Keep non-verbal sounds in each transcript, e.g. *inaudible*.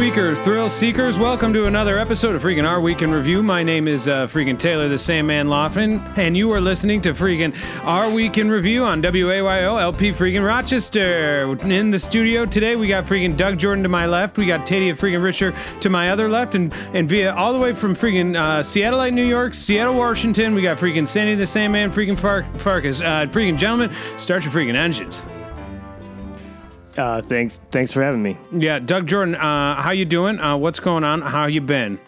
Tweakers, thrill seekers, welcome to another episode of Freaking Our Week in Review. My name is uh, Freaking Taylor the Sandman Laughlin, and you are listening to Freaking Our Week in Review on WAYO LP Freaking Rochester. In the studio today, we got Freaking Doug Jordan to my left, we got Tadia Freaking Risher to my other left, and, and via all the way from Freaking uh, Seattleite, New York, Seattle, Washington, we got Freaking Sandy the Sandman, Freaking Far- Farkas. Uh, freaking gentlemen, start your freaking engines. Uh, thanks, thanks for having me. Yeah, Doug Jordan, uh, how you doing? Uh, what's going on? How you been?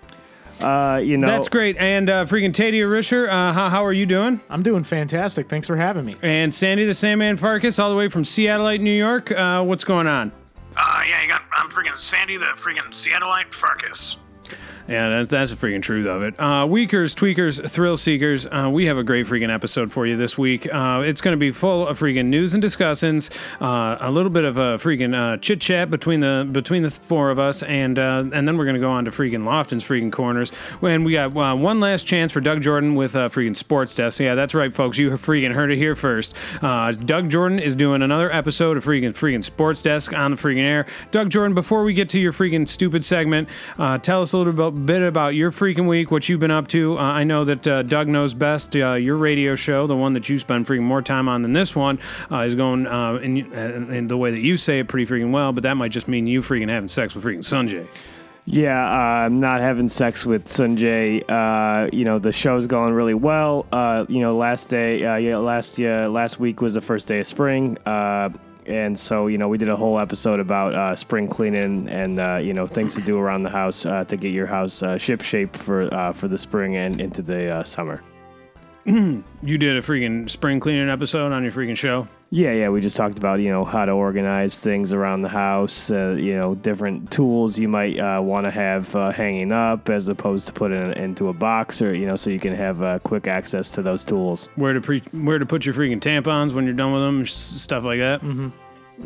Uh, you know, That's great. And uh, freaking Tadia Risher, uh, how, how are you doing? I'm doing fantastic. Thanks for having me. And Sandy the Sandman Farkas, all the way from Seattleite, New York. Uh, what's going on? Uh, yeah, you got. I'm freaking Sandy, the freaking Seattleite Farkas. Yeah, that's that's the freaking truth of it. Uh, Weakers, tweakers, thrill seekers. Uh, we have a great freaking episode for you this week. Uh, it's going to be full of freaking news and discussins, uh, a little bit of a freaking uh, chit chat between the between the four of us, and uh, and then we're going to go on to freaking Lofton's freaking corners. When we got uh, one last chance for Doug Jordan with freaking Sports Desk. Yeah, that's right, folks. You freaking heard it here first. Doug Jordan is doing another episode of freaking freaking Sports Desk on the freaking air. Doug Jordan, before we get to your freaking stupid segment, tell us a little bit, bit about your freaking week, what you've been up to. Uh, I know that uh, Doug knows best. Uh, your radio show, the one that you spend freaking more time on than this one, uh, is going uh, in, in the way that you say it pretty freaking well. But that might just mean you freaking having sex with freaking Sanjay. yeah, I'm not having sex with Sanjay. Uh, you know, the show's going really well. You know, last day, yeah, last uh, last week was the first day of spring. And so, you know, we did a whole episode about uh, spring cleaning and uh, you know things to do around the house uh, to get your house uh, ship shape for uh, for the spring and into the uh, summer. *clears throat* You did a freaking spring cleaning episode on your freaking show. Yeah, yeah, we just talked about you know how to organize things around the house. Uh, you know, different tools you might uh, want to have uh, hanging up as opposed to put it into a box, or you know, so you can have uh, quick access to those tools. Where to pre- where to put your freaking tampons when you're done with them, stuff like that.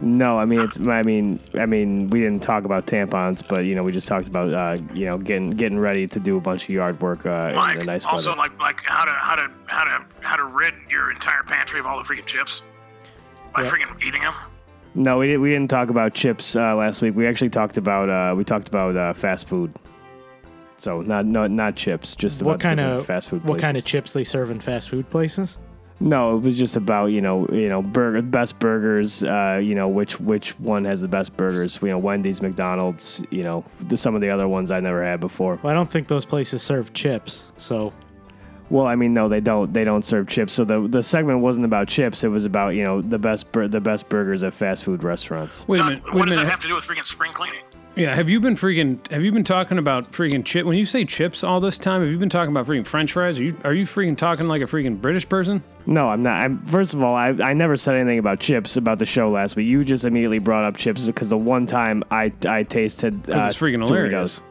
No, I mean it's. I mean, I mean, we didn't talk about tampons, but you know, we just talked about uh, you know getting getting ready to do a bunch of yard work uh, Like, in the nice also weather. like like how to how to how to how to rid your entire pantry of all the freaking chips by freaking eating them. No, we didn't. We didn't talk about chips uh, last week. We actually talked about uh, we talked about uh, fast food. So not not not chips, just about What kind of fast food. What kind of chips they serve in fast food places? No, it was just about you know you know burger best burgers. Uh, you know which which one has the best burgers. You know Wendy's, McDonald's. You know the, some of the other ones I never had before. Well, I don't think those places serve chips. So Well, I mean no, they don't they don't serve chips. So the the segment wasn't about chips. It was about you know the best bur- the best burgers at fast food restaurants. Wait a minute. Wait what a does that have to do with freaking spring cleaning? Yeah, have you been freaking? Have you been talking about freaking chip? When you say chips all this time, have you been talking about freaking French fries? Are you are you freaking talking like a freaking British person? No, I'm not. I'm, first of all, I, I never said anything about chips about the show last week. You just immediately brought up chips because the one time I I tasted Because uh, it's freaking Doritos.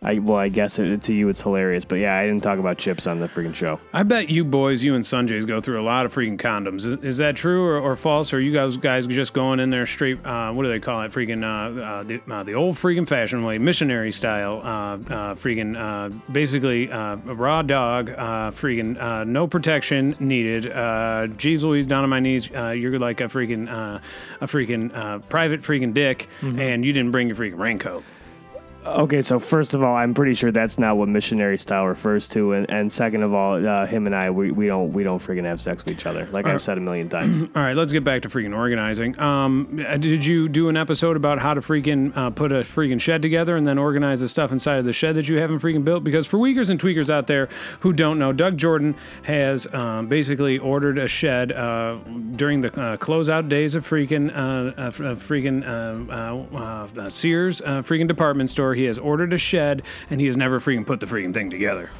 Hilarious. I well, I guess it, to you it's hilarious, but yeah, I didn't talk about chips on the freaking show. I bet you boys, you and Sanjay's go through a lot of freaking condoms. Is, is that true or, or false? Or are you guys guys just going in there straight? Uh, what do they call it? Freaking uh, uh, the uh, the old freaking fashion way, missionary style. Uh, uh, freaking uh, basically uh, a raw dog. Uh, freaking uh, no protection needed. Uh, Jeez Louise, down on my knees. Uh, you're like a freaking uh, a freaking uh, private freaking dick, and you didn't bring your freaking raincoat. Okay, so first of all, I'm pretty sure that's not what missionary style refers to, and, and second of all, uh, him and I we, we don't we don't freaking have sex with each other, like I've said a million *clears throat* times. All right, let's get back to freaking organizing. Um, uh, did you do an episode about how to freaking uh, put a freaking shed together and then organize the stuff inside of the shed that you haven't freaking built? Because for weakers and tweakers out there who don't know, Doug Jordan has um, basically ordered a shed uh, during the uh, closeout days of freaking uh, uh, freaking uh, uh, uh, Sears uh, freaking department store. He has ordered a shed and he has never freaking put the freaking thing together.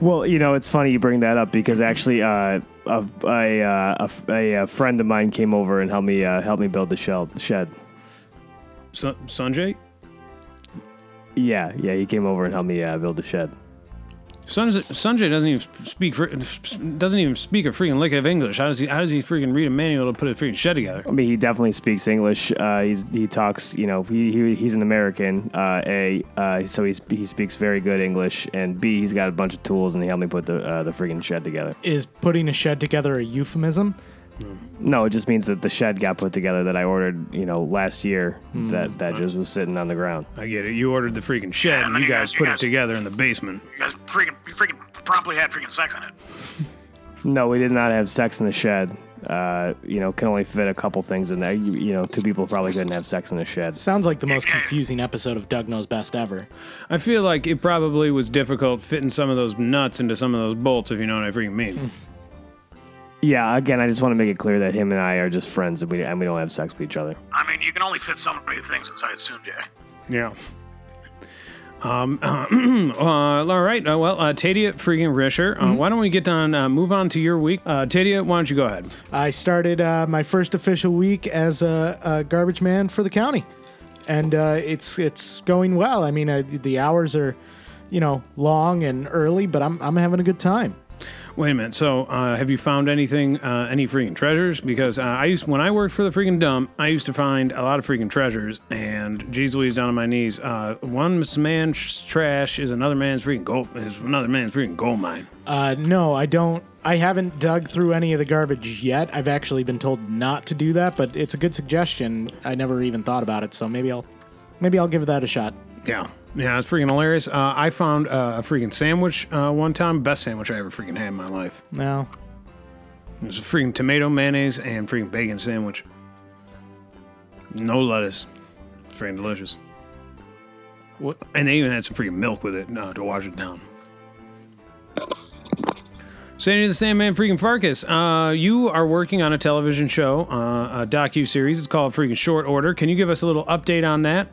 Well, you know, it's funny you bring that up because actually, uh, a, a, uh, a, a, a friend of mine came over and helped me uh, help me build the shell, shed. Sa- Sanjay, Yeah, yeah, he came over and helped me uh, build the shed. Sanjay, Sanjay doesn't even speak fr- doesn't even speak a freaking lick of English. How does he how does he freaking read a manual to put a freaking shed together? I mean, he definitely speaks English. Uh, he's, he talks, you know, he, he he's an American. Uh, a uh, so he's, he speaks very good English, and B he's got a bunch of tools, and he helped me put the uh, the freaking shed together. is putting a shed together a euphemism? No, it just means that the shed got put together that I ordered, you know, last year. That that just was sitting on the ground. I get it. You ordered the freaking shed, Yeah, and then you you guys guys- you put it guys- together in the basement. You guys freaking, you freaking promptly had freaking sex in it. No, we did not have sex in the shed. Uh, you know, can only fit a couple things in there. You, you know, two people probably couldn't have sex in the shed. sounds like the most confusing episode of Doug Knows Best ever. I feel like it probably was difficult fitting some of those nuts into some of those bolts, if you know what I freaking mean. Yeah, again, I just want to make it clear that him and I are just friends, and we and we don't have sex with each other. I mean, you can only fit so many things inside Sanjay. Yeah. Um. *clears throat* uh, all right. Uh, well, uh, Tadia freaking Risher. Uh, Why don't we get on? Uh, move on to your week. Uh, Tadia, why don't you go ahead? I started uh, my first official week as a, a garbage man for the county, and uh, it's it's going well. I mean, uh, the hours are, you know, long and early, but I'm I'm having a good time. Wait a minute. So, uh, have you found anything, uh, any freaking treasures? Because uh, I used when I worked for the freaking dump, I used to find a lot of freaking treasures. And geez Louise, down on my knees. Uh, one man's trash is another man's freaking gold. Is another man's freaking gold mine. Uh, no, I don't. I haven't dug through any of the garbage yet. I've actually been told not to do that, but it's a good suggestion. I never even thought about it, so maybe I'll maybe I'll give that a shot. Yeah. Yeah, it's freaking hilarious. Uh, I found uh, a freaking sandwich uh, one time. Best sandwich I ever freaking had in my life. No, It was a freaking tomato mayonnaise and freaking bacon sandwich. No lettuce. It's freaking delicious. What? And they even had some freaking milk with it uh, to wash it down. Sandy the Sandman freaking Farkas, uh, you are working on a television show, uh, a docu series. It's called freaking Short Order. Can you give us a little update on that?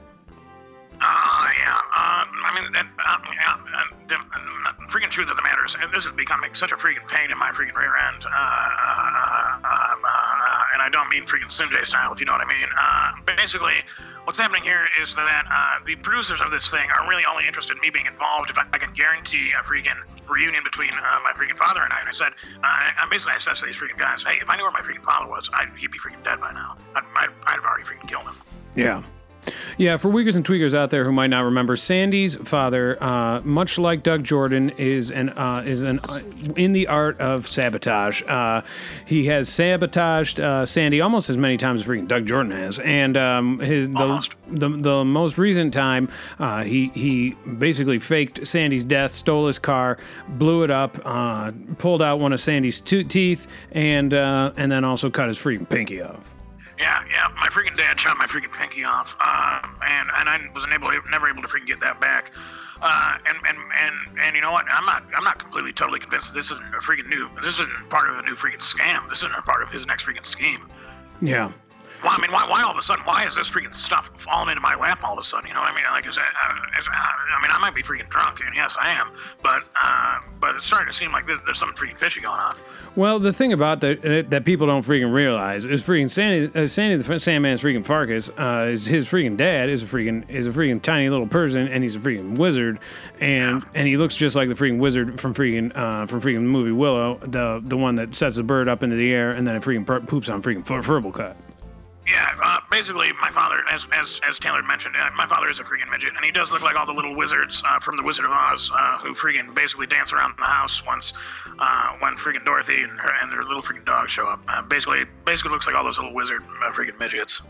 Freaking truth of the matter is, uh, this is becoming such a freaking pain in my freaking rear end. Uh, uh, uh, uh, and I don't mean freaking Sanjay style, if you know what I mean. Uh, basically, what's happening here is that uh, the producers of this thing are really only interested in me being involved if I, I can guarantee a freaking reunion between my freaking father and I. And I said, I basically I said to these freaking guys, hey, if I knew where my freaking father was, I'd, he'd be freaking dead by now. I'd, I'd, I'd have already freaking killed him. Yeah. Yeah, for Weakers and Tweakers out there who might not remember, Sandy's father, uh, much like Doug Jordan, is an uh, is an uh, in the art of sabotage. Uh, he has sabotaged uh, Sandy almost as many times as freaking Doug Jordan has, and um, his the, the the most recent time, uh, he he basically faked Sandy's death, stole his car, blew it up, uh, pulled out one of Sandy's two teeth, and uh, and then also cut his freaking pinky off. Yeah, yeah. My freaking dad shot my freaking pinky off, um, and and I wasn't able, never able to freaking get that back. Uh, and and and and you know what? I'm not, I'm not completely, totally convinced that this isn't a freaking new. This isn't part of a new freaking scam. This isn't part of his next freaking scheme. Yeah. Well, I mean, why, why all of a sudden? Why is this freaking stuff falling into my lap all of a sudden? You know what I mean? Like, is, that, uh, is, uh, I mean, I might be freaking drunk, and yes, I am, but uh, but it's starting to seem like there's, there's something freaking fishy going on. Well, the thing about that uh, that people don't freaking realize is freaking Sandy, uh, Sandy the Sandman's freaking Farkas uh, is his freaking dad is a freaking is a freaking tiny little person and he's a freaking wizard and and he looks just like the freaking wizard from freaking uh, from freaking the movie Willow, the the one that sets the bird up into the air and then it freaking poops on freaking fur- cut. Yeah, uh, basically, my father, as, as as Taylor mentioned, uh, my father is a freaking midget, and he does look like all the little wizards uh, from the Wizard of Oz, uh, who freaking basically dance around the house once uh, when freaking Dorothy and her and their little freaking dog show up. Uh, basically, basically looks like all those little wizard freaking midgets.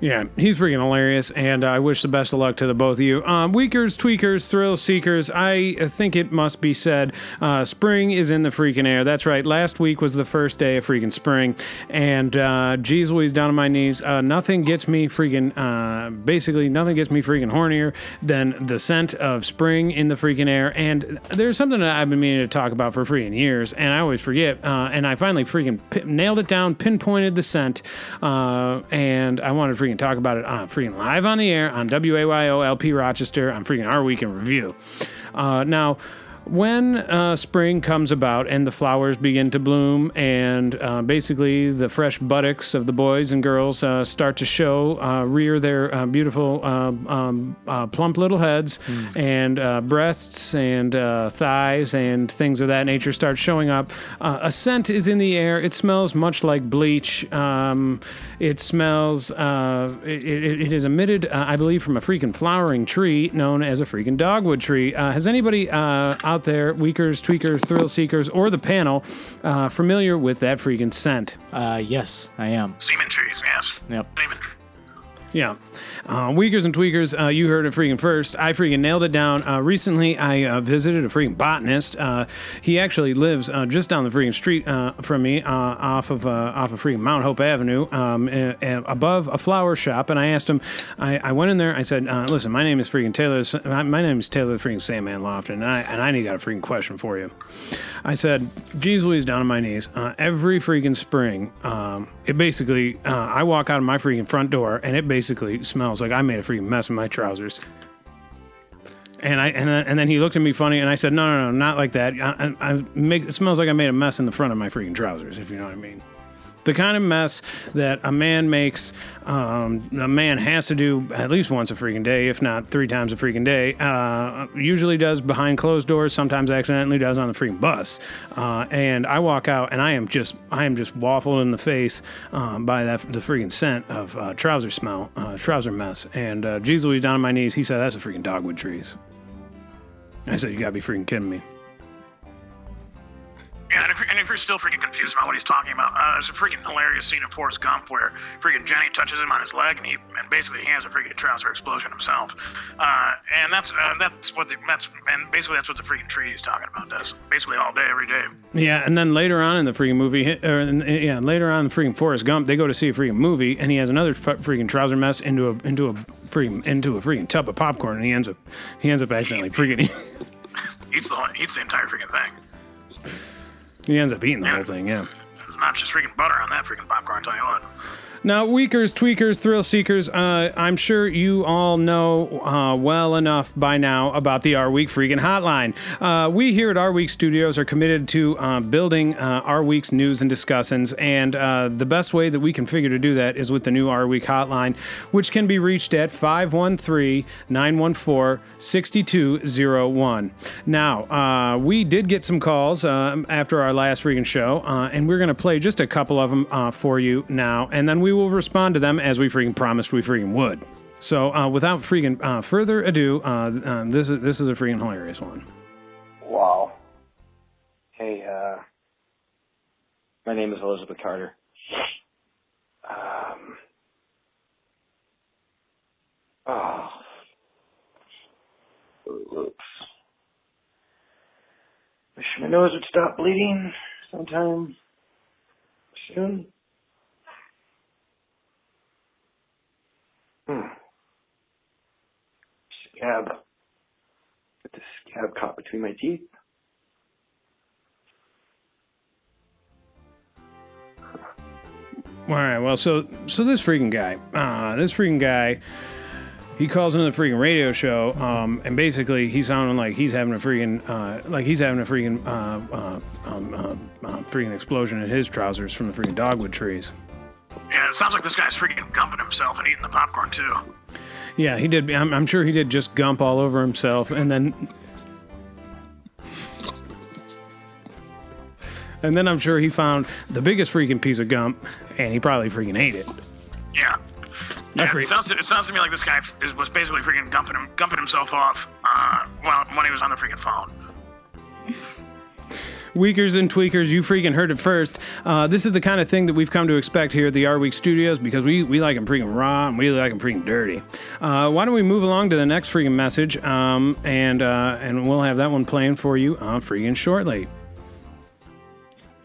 Yeah, he's freaking hilarious, and I wish the best of luck to the both of you. Um, Weakers, tweakers, thrill seekers. I think it must be said, uh, spring is in the freaking air. That's right. Last week was the first day of freaking spring, and uh, geez, Louise, down on my knees. Uh, nothing gets me freaking, uh, basically, nothing gets me freaking hornier than the scent of spring in the freaking air. And there's something that I've been meaning to talk about for freaking years, and I always forget. Uh, and I finally freaking pi nailed it down, pinpointed the scent, uh, and I wanted to freaking talk about it on freaking live on the air on WAYO LP Rochester on freaking our weekend review. Uh, now, when uh, spring comes about and the flowers begin to bloom, and uh, basically the fresh buttocks of the boys and girls uh, start to show, uh, rear their uh, beautiful, uh, um, uh, plump little heads, and uh, breasts and uh, thighs and things of that nature start showing up, uh, a scent is in the air. It smells much like bleach. Um, it smells, uh, it, it, it is emitted, uh, I believe, from a freaking flowering tree known as a freaking dogwood tree. Uh, has anybody uh, out out there, Weakers, Tweakers, Thrill Seekers, or the panel, uh, familiar with that freaking scent? Uh, yes, I am. Semen trees, yes. Yep. Semen. Yeah. Uh, Weakers and Tweakers, uh, you heard it freaking first. I freaking nailed it down. Uh, recently, I uh, visited a freaking botanist. Uh, he actually lives uh, just down the freaking street from me, off of off of freaking Mount Hope Avenue, um, above a flower shop. And I asked him. I, I went in there. I said, "Listen, my name is freaking Taylor. My name is Taylor freaking Sandman Lofton, and I and I need got a freaking question for you." I said, "Geez, Louise, down on my knees. Every freaking spring, um, it basically, I walk out of my freaking front door, and it basically smells like I made a freaking mess in my trousers." And I and, then- and then he looked at me funny, and I said, "No, no, no, not like that. I, I, I make it smells like I made a mess in the front of my freaking trousers, if you know what I mean." The kind of mess that a man makes, um, a man has to do at least once a freaking day, if not three times a freaking day. Uh, usually does behind closed doors, sometimes accidentally does on the freaking bus. Uh, and I walk out, and I am just, I am just waffled in the face um, by that the freaking scent of uh, trouser smell, uh, trouser mess. And uh, geez Louise down on my knees, he said, "That's a freaking dogwood trees." I said, "You gotta be freaking kidding me." Yeah, and if, you're, and if you're still freaking confused about what he's talking about, uh, there's a freaking hilarious scene in Forrest Gump where freaking Jenny touches him on his leg, and he and basically he has a freaking trouser explosion himself. Uh, and that's uh, that's what the, that's and basically that's what the freaking tree he's talking about does. Basically all day, every day. Yeah, and then later on in the freaking movie, or in, yeah, later on in the freaking Forrest Gump, they go to see a freaking movie, and he has another f- freaking trouser mess into a into a freaking into a freaking tub of popcorn, and he ends up he ends up accidentally freaking *laughs* Eats the whole, eats the entire freaking thing. He ends up eating the whole thing. Yeah. There's not just freaking butter on that freaking popcorn. I tell you what. Now, Weakers, Tweakers, Thrill Seekers, uh, I'm sure you all know uh, well enough by now about the Our Week freaking hotline. Uh, we here at Our Week Studios are committed to uh, building uh, Our Week's news and discussions, and uh, the best way that we can figure to do that is with the new Our Week hotline, which can be reached at 513 914 6201. Now, we did get some calls uh, after our last freaking show, and we're going to play just a couple of them for you now, and then we will respond to them as we freaking promised we freaking would. So, uh, without freaking uh, further ado, uh, uh, this is this is a freaking hilarious one. Wow. Hey, uh, my name is Elizabeth Carter. Um, oh, oops. Wish my nose would stop bleeding sometime soon. Hmm. Scab. Get the scab caught between my teeth. All right, well, so so this freaking guy, uh, this freaking guy, he calls into the freaking radio show, um, and basically he's sounding like he's having a freaking, uh, like he's having a freaking, uh, uh, um, uh, uh, freaking explosion in his trousers from the freaking dogwood trees. Yeah, it sounds like this guy's freaking gumping himself and eating the popcorn too. Yeah, he did. I'm, I'm sure he did just gump all over himself, and then, and then I'm sure he found the biggest freaking piece of gump, and he probably freaking ate it. Yeah. Yeah, it sounds, it sounds to me like this guy is, was basically freaking gumping, him, gumping himself off uh, well, when he was on the freaking phone. Weakers and tweakers, you freaking heard it first. Uh, this is the kind of thing that we've come to expect here at the Our Week Studios because we, we like them freaking raw and we like them freaking dirty. Uh, why don't we move along to the next freaking message, um, and uh, and we'll have that one playing for you uh, freaking shortly.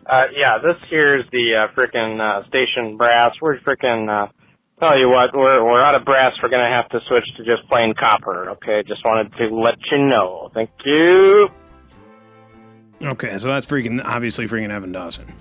Uh, yeah, this here's the uh, frickin' uh, station brass. We're freaking tell you what, we're we're out of brass. We're gonna have to switch to just plain copper. Okay, just wanted to let you know. Thank you. Okay, so that's freaking obviously freaking Evan Dawson.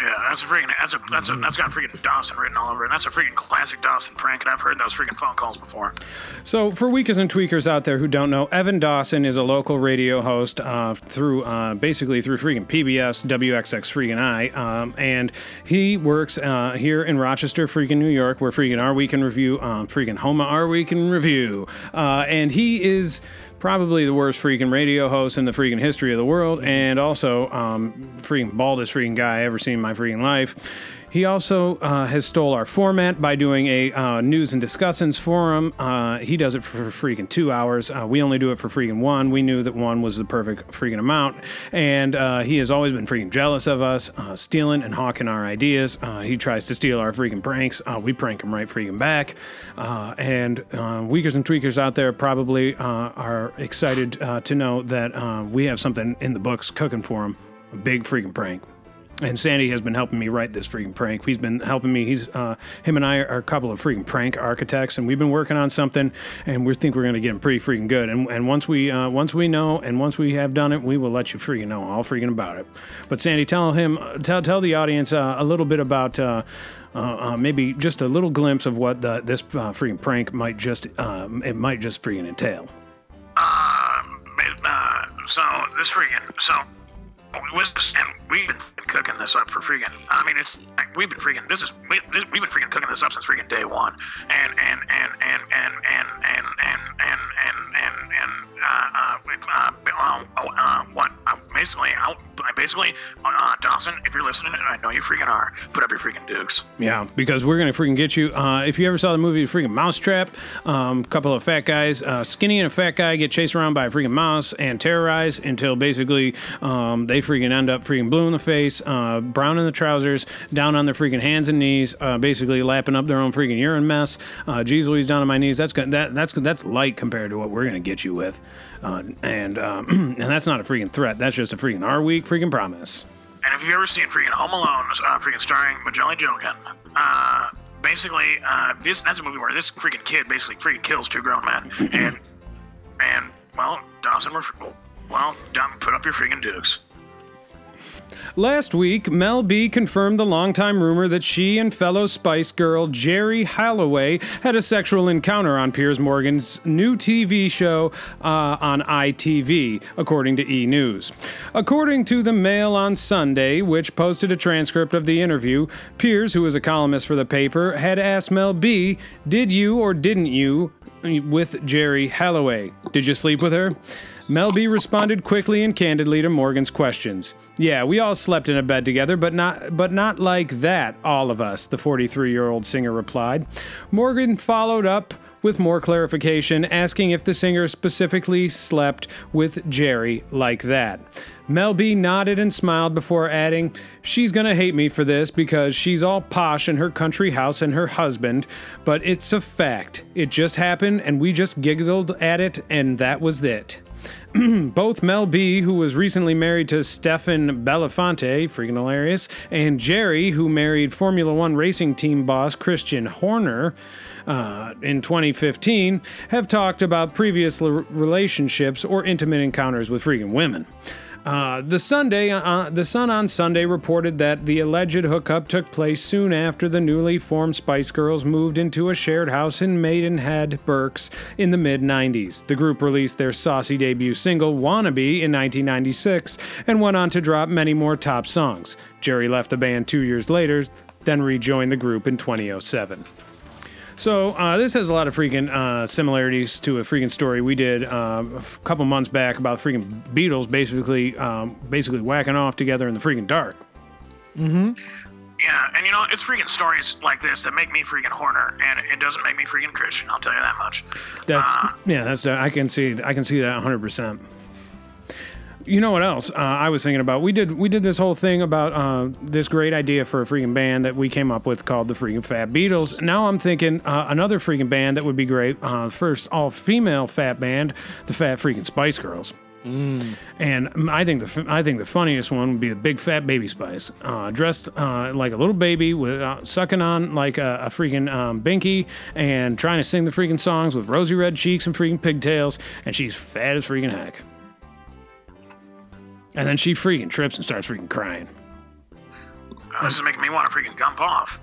Yeah, that's a freaking that's a that's a that's got freaking Dawson written all over it. And that's a freaking classic Dawson prank, and I've heard those freaking phone calls before. So, for weakers and tweakers out there who don't know, Evan Dawson is a local radio host uh, through uh, basically through freaking PBS, WXX freaking I, um, and he works uh, here in Rochester, freaking New York, where freaking Our Week in Review, um, freaking Homa Our Week in Review, uh, and he is probably the worst freaking radio host in the freaking history of the world, and also um, freaking baldest freaking guy I ever seen in my freaking life. He also uh, has stole our format by doing a uh, news and discussants forum. Uh, he does it for freaking two hours. Uh, we only do it for freaking one. We knew that one was the perfect freaking amount, and uh, he has always been freaking jealous of us, uh, stealing and hawking our ideas. He tries to steal our freaking pranks. We prank him right freaking back. And weakers and tweakers out there probably are excited to know that we have something in the books cooking for him. A big freaking prank. And Sandy has been helping me write this freaking prank. He's been helping me. He's uh, him and I are a couple of freaking prank architects, and we've been working on something, and we think we're going to get him pretty freaking good. And and once we uh, once we know, and once we have done it, we will let you freaking know all freaking about it. But Sandy, tell him, tell tell the audience uh, a little bit about. Uh, uh, uh, maybe just a little glimpse of what the, this freaking prank might just it might just freaking entail. Um, so this freaking so and we've been cooking this up for freaking. I mean, it's we've been freaking. This is we, we've been freaking cooking this up since freaking day one. And and and and and and and and and and and uh, uh, uh, uh, uh, what uh, basically, I'll, basically, uh, Dawson, if you're listening, and I know you freaking are, put up your freaking dukes. Yeah, because we're gonna freaking get you. Uh, if you ever saw the movie freaking Mousetrap, a um, couple of fat guys, uh, skinny and a fat guy, get chased around by a freaking mouse and terrorized until basically um, they freaking end up freaking blue in the face, uh, brown in the trousers, down on their freaking hands and knees, uh, basically lapping up their own freaking urine mess. Uh, geez, Louise, down on my knees. That's good. That that's that's light compared to what we're gonna get you with, uh, and um, *clears throat* and that's not a freaking threat. That's just a freaking our week freaking promise. And if you've ever seen freaking Home Alone, uh, freaking starring Magellan Jokin, uh, basically, uh, this that's a movie where this freaking kid basically freaking kills two grown men, and and well, Dawson, we're well, Dom, put up your freaking dukes. Last week, Mel B confirmed the longtime rumor that she and fellow Spice Girl Geri Halliwell had a sexual encounter on Piers Morgan's new TV show uh, on ITV, according to E! News. According to the Mail on Sunday, which posted a transcript of the interview, Piers, who is a columnist for the paper, had asked Mel B, Did you or didn't you with Geri Halliwell? Did you sleep with her? Mel B responded quickly and candidly to Morgan's questions. Yeah, we all slept in a bed together, but not but not like that, all of us, the 43-year-old singer replied. Morgan followed up with more clarification, asking if the singer specifically slept with Geri like that. Mel B nodded and smiled before adding, She's gonna hate me for this because she's all posh in her country house and her husband, but it's a fact. It just happened and we just giggled at it and that was it. *clears throat* Both Mel B, who was recently married to Stephen Belafonte, freaking hilarious, and Geri, who married Formula One racing team boss Christian Horner uh, in 2015, have talked about previous l- relationships or intimate encounters with freaking women. Uh, the Sunday, uh, the Sun on Sunday reported that the alleged hookup took place soon after the newly formed Spice Girls moved into a shared house in Maidenhead, Berks, in the mid 90s. The group released their saucy debut single "Wannabe" in 1996 and went on to drop many more top songs. Geri left the band two years later, then rejoined the group in 2007. So uh, this has a lot of freaking uh, similarities to a freaking story we did uh, a f- couple months back about freaking Beatles basically um, basically whacking off together in the freaking dark. Mm-hmm. Yeah, and you know, it's freaking stories like this that make me freaking Horner, and it doesn't make me freaking Christian. I'll tell you that much. That yeah, that's uh, I can see I can see that 100. percent You know what else uh, I was thinking about? We did we did this whole thing about uh, this great idea for a freaking band that we came up with called the freaking Fat Beatles. Now I'm thinking uh, another freaking band that would be great. Uh, first all female fat band, the Fat freaking Spice Girls. And I think the I think the funniest one would be the big fat baby spice, uh, dressed uh, like a little baby with uh, sucking on like a, a freaking um, binky and trying to sing the freaking songs with rosy red cheeks and freaking pigtails, and she's fat as freaking heck. And then she freaking trips and starts freaking crying. This is making me want to freaking gump off.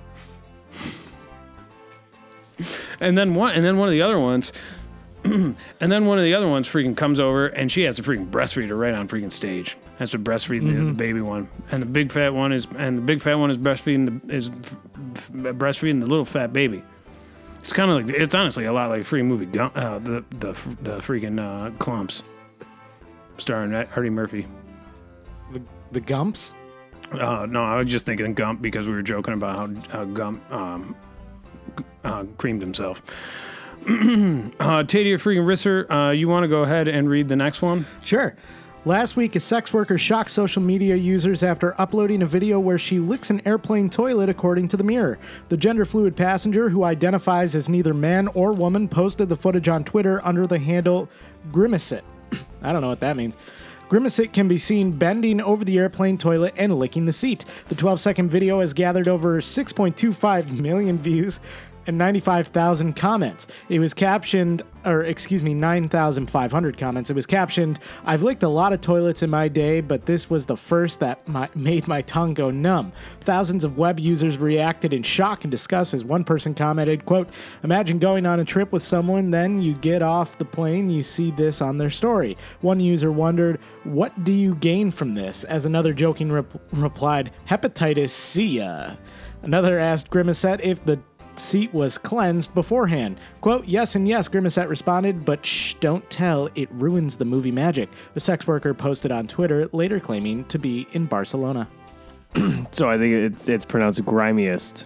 And then one and then one of the other ones. *clears throat* and then one of the other ones freaking comes over and she has to freaking breastfeed her right on freaking stage. Has to breastfeed the, the baby one, and the big fat one is and the big fat one is breastfeeding the, is f- f- breastfeeding the little fat baby. It's kind of like it's honestly a lot like free movie Gum- uh, the the the freaking uh, Klumps, starring Eddie Murphy. The, Gumps? Uh, no, I was just thinking Gump because we were joking about how, how Gump um, uh, creamed himself. *clears throat* uh, Tadia freaking Risher, uh, you want to go ahead and read the next one? Sure. Last week, a sex worker shocked social media users after uploading a video where she licks an airplane toilet, according to the Mirror. The gender fluid passenger, who identifies as neither man or woman, posted the footage on Twitter under the handle Grimaceit. *clears throat* I don't know what that means. Grimaceit can be seen bending over the airplane toilet and licking the seat. The 12 second video has gathered over 6.25 million views and 95,000 comments. It was captioned, or excuse me, 9,500 comments. It was captioned, I've licked a lot of toilets in my day, but this was the first that my, *laughs* made my tongue go numb. Thousands of web users reacted in shock and disgust as one person commented, quote, Imagine going on a trip with someone, then you get off the plane, you see this on their story. One user wondered, What do you gain from this? As another joking rep- replied, Hepatitis C. ya." Another asked Grimaceit if the seat was cleansed beforehand. Quote, yes and yes, Grimaceit responded, but shh, don't tell, it ruins the movie magic. The sex worker posted on Twitter, later claiming to be in Barcelona. *clears throat* So I think it's it's pronounced grimiest.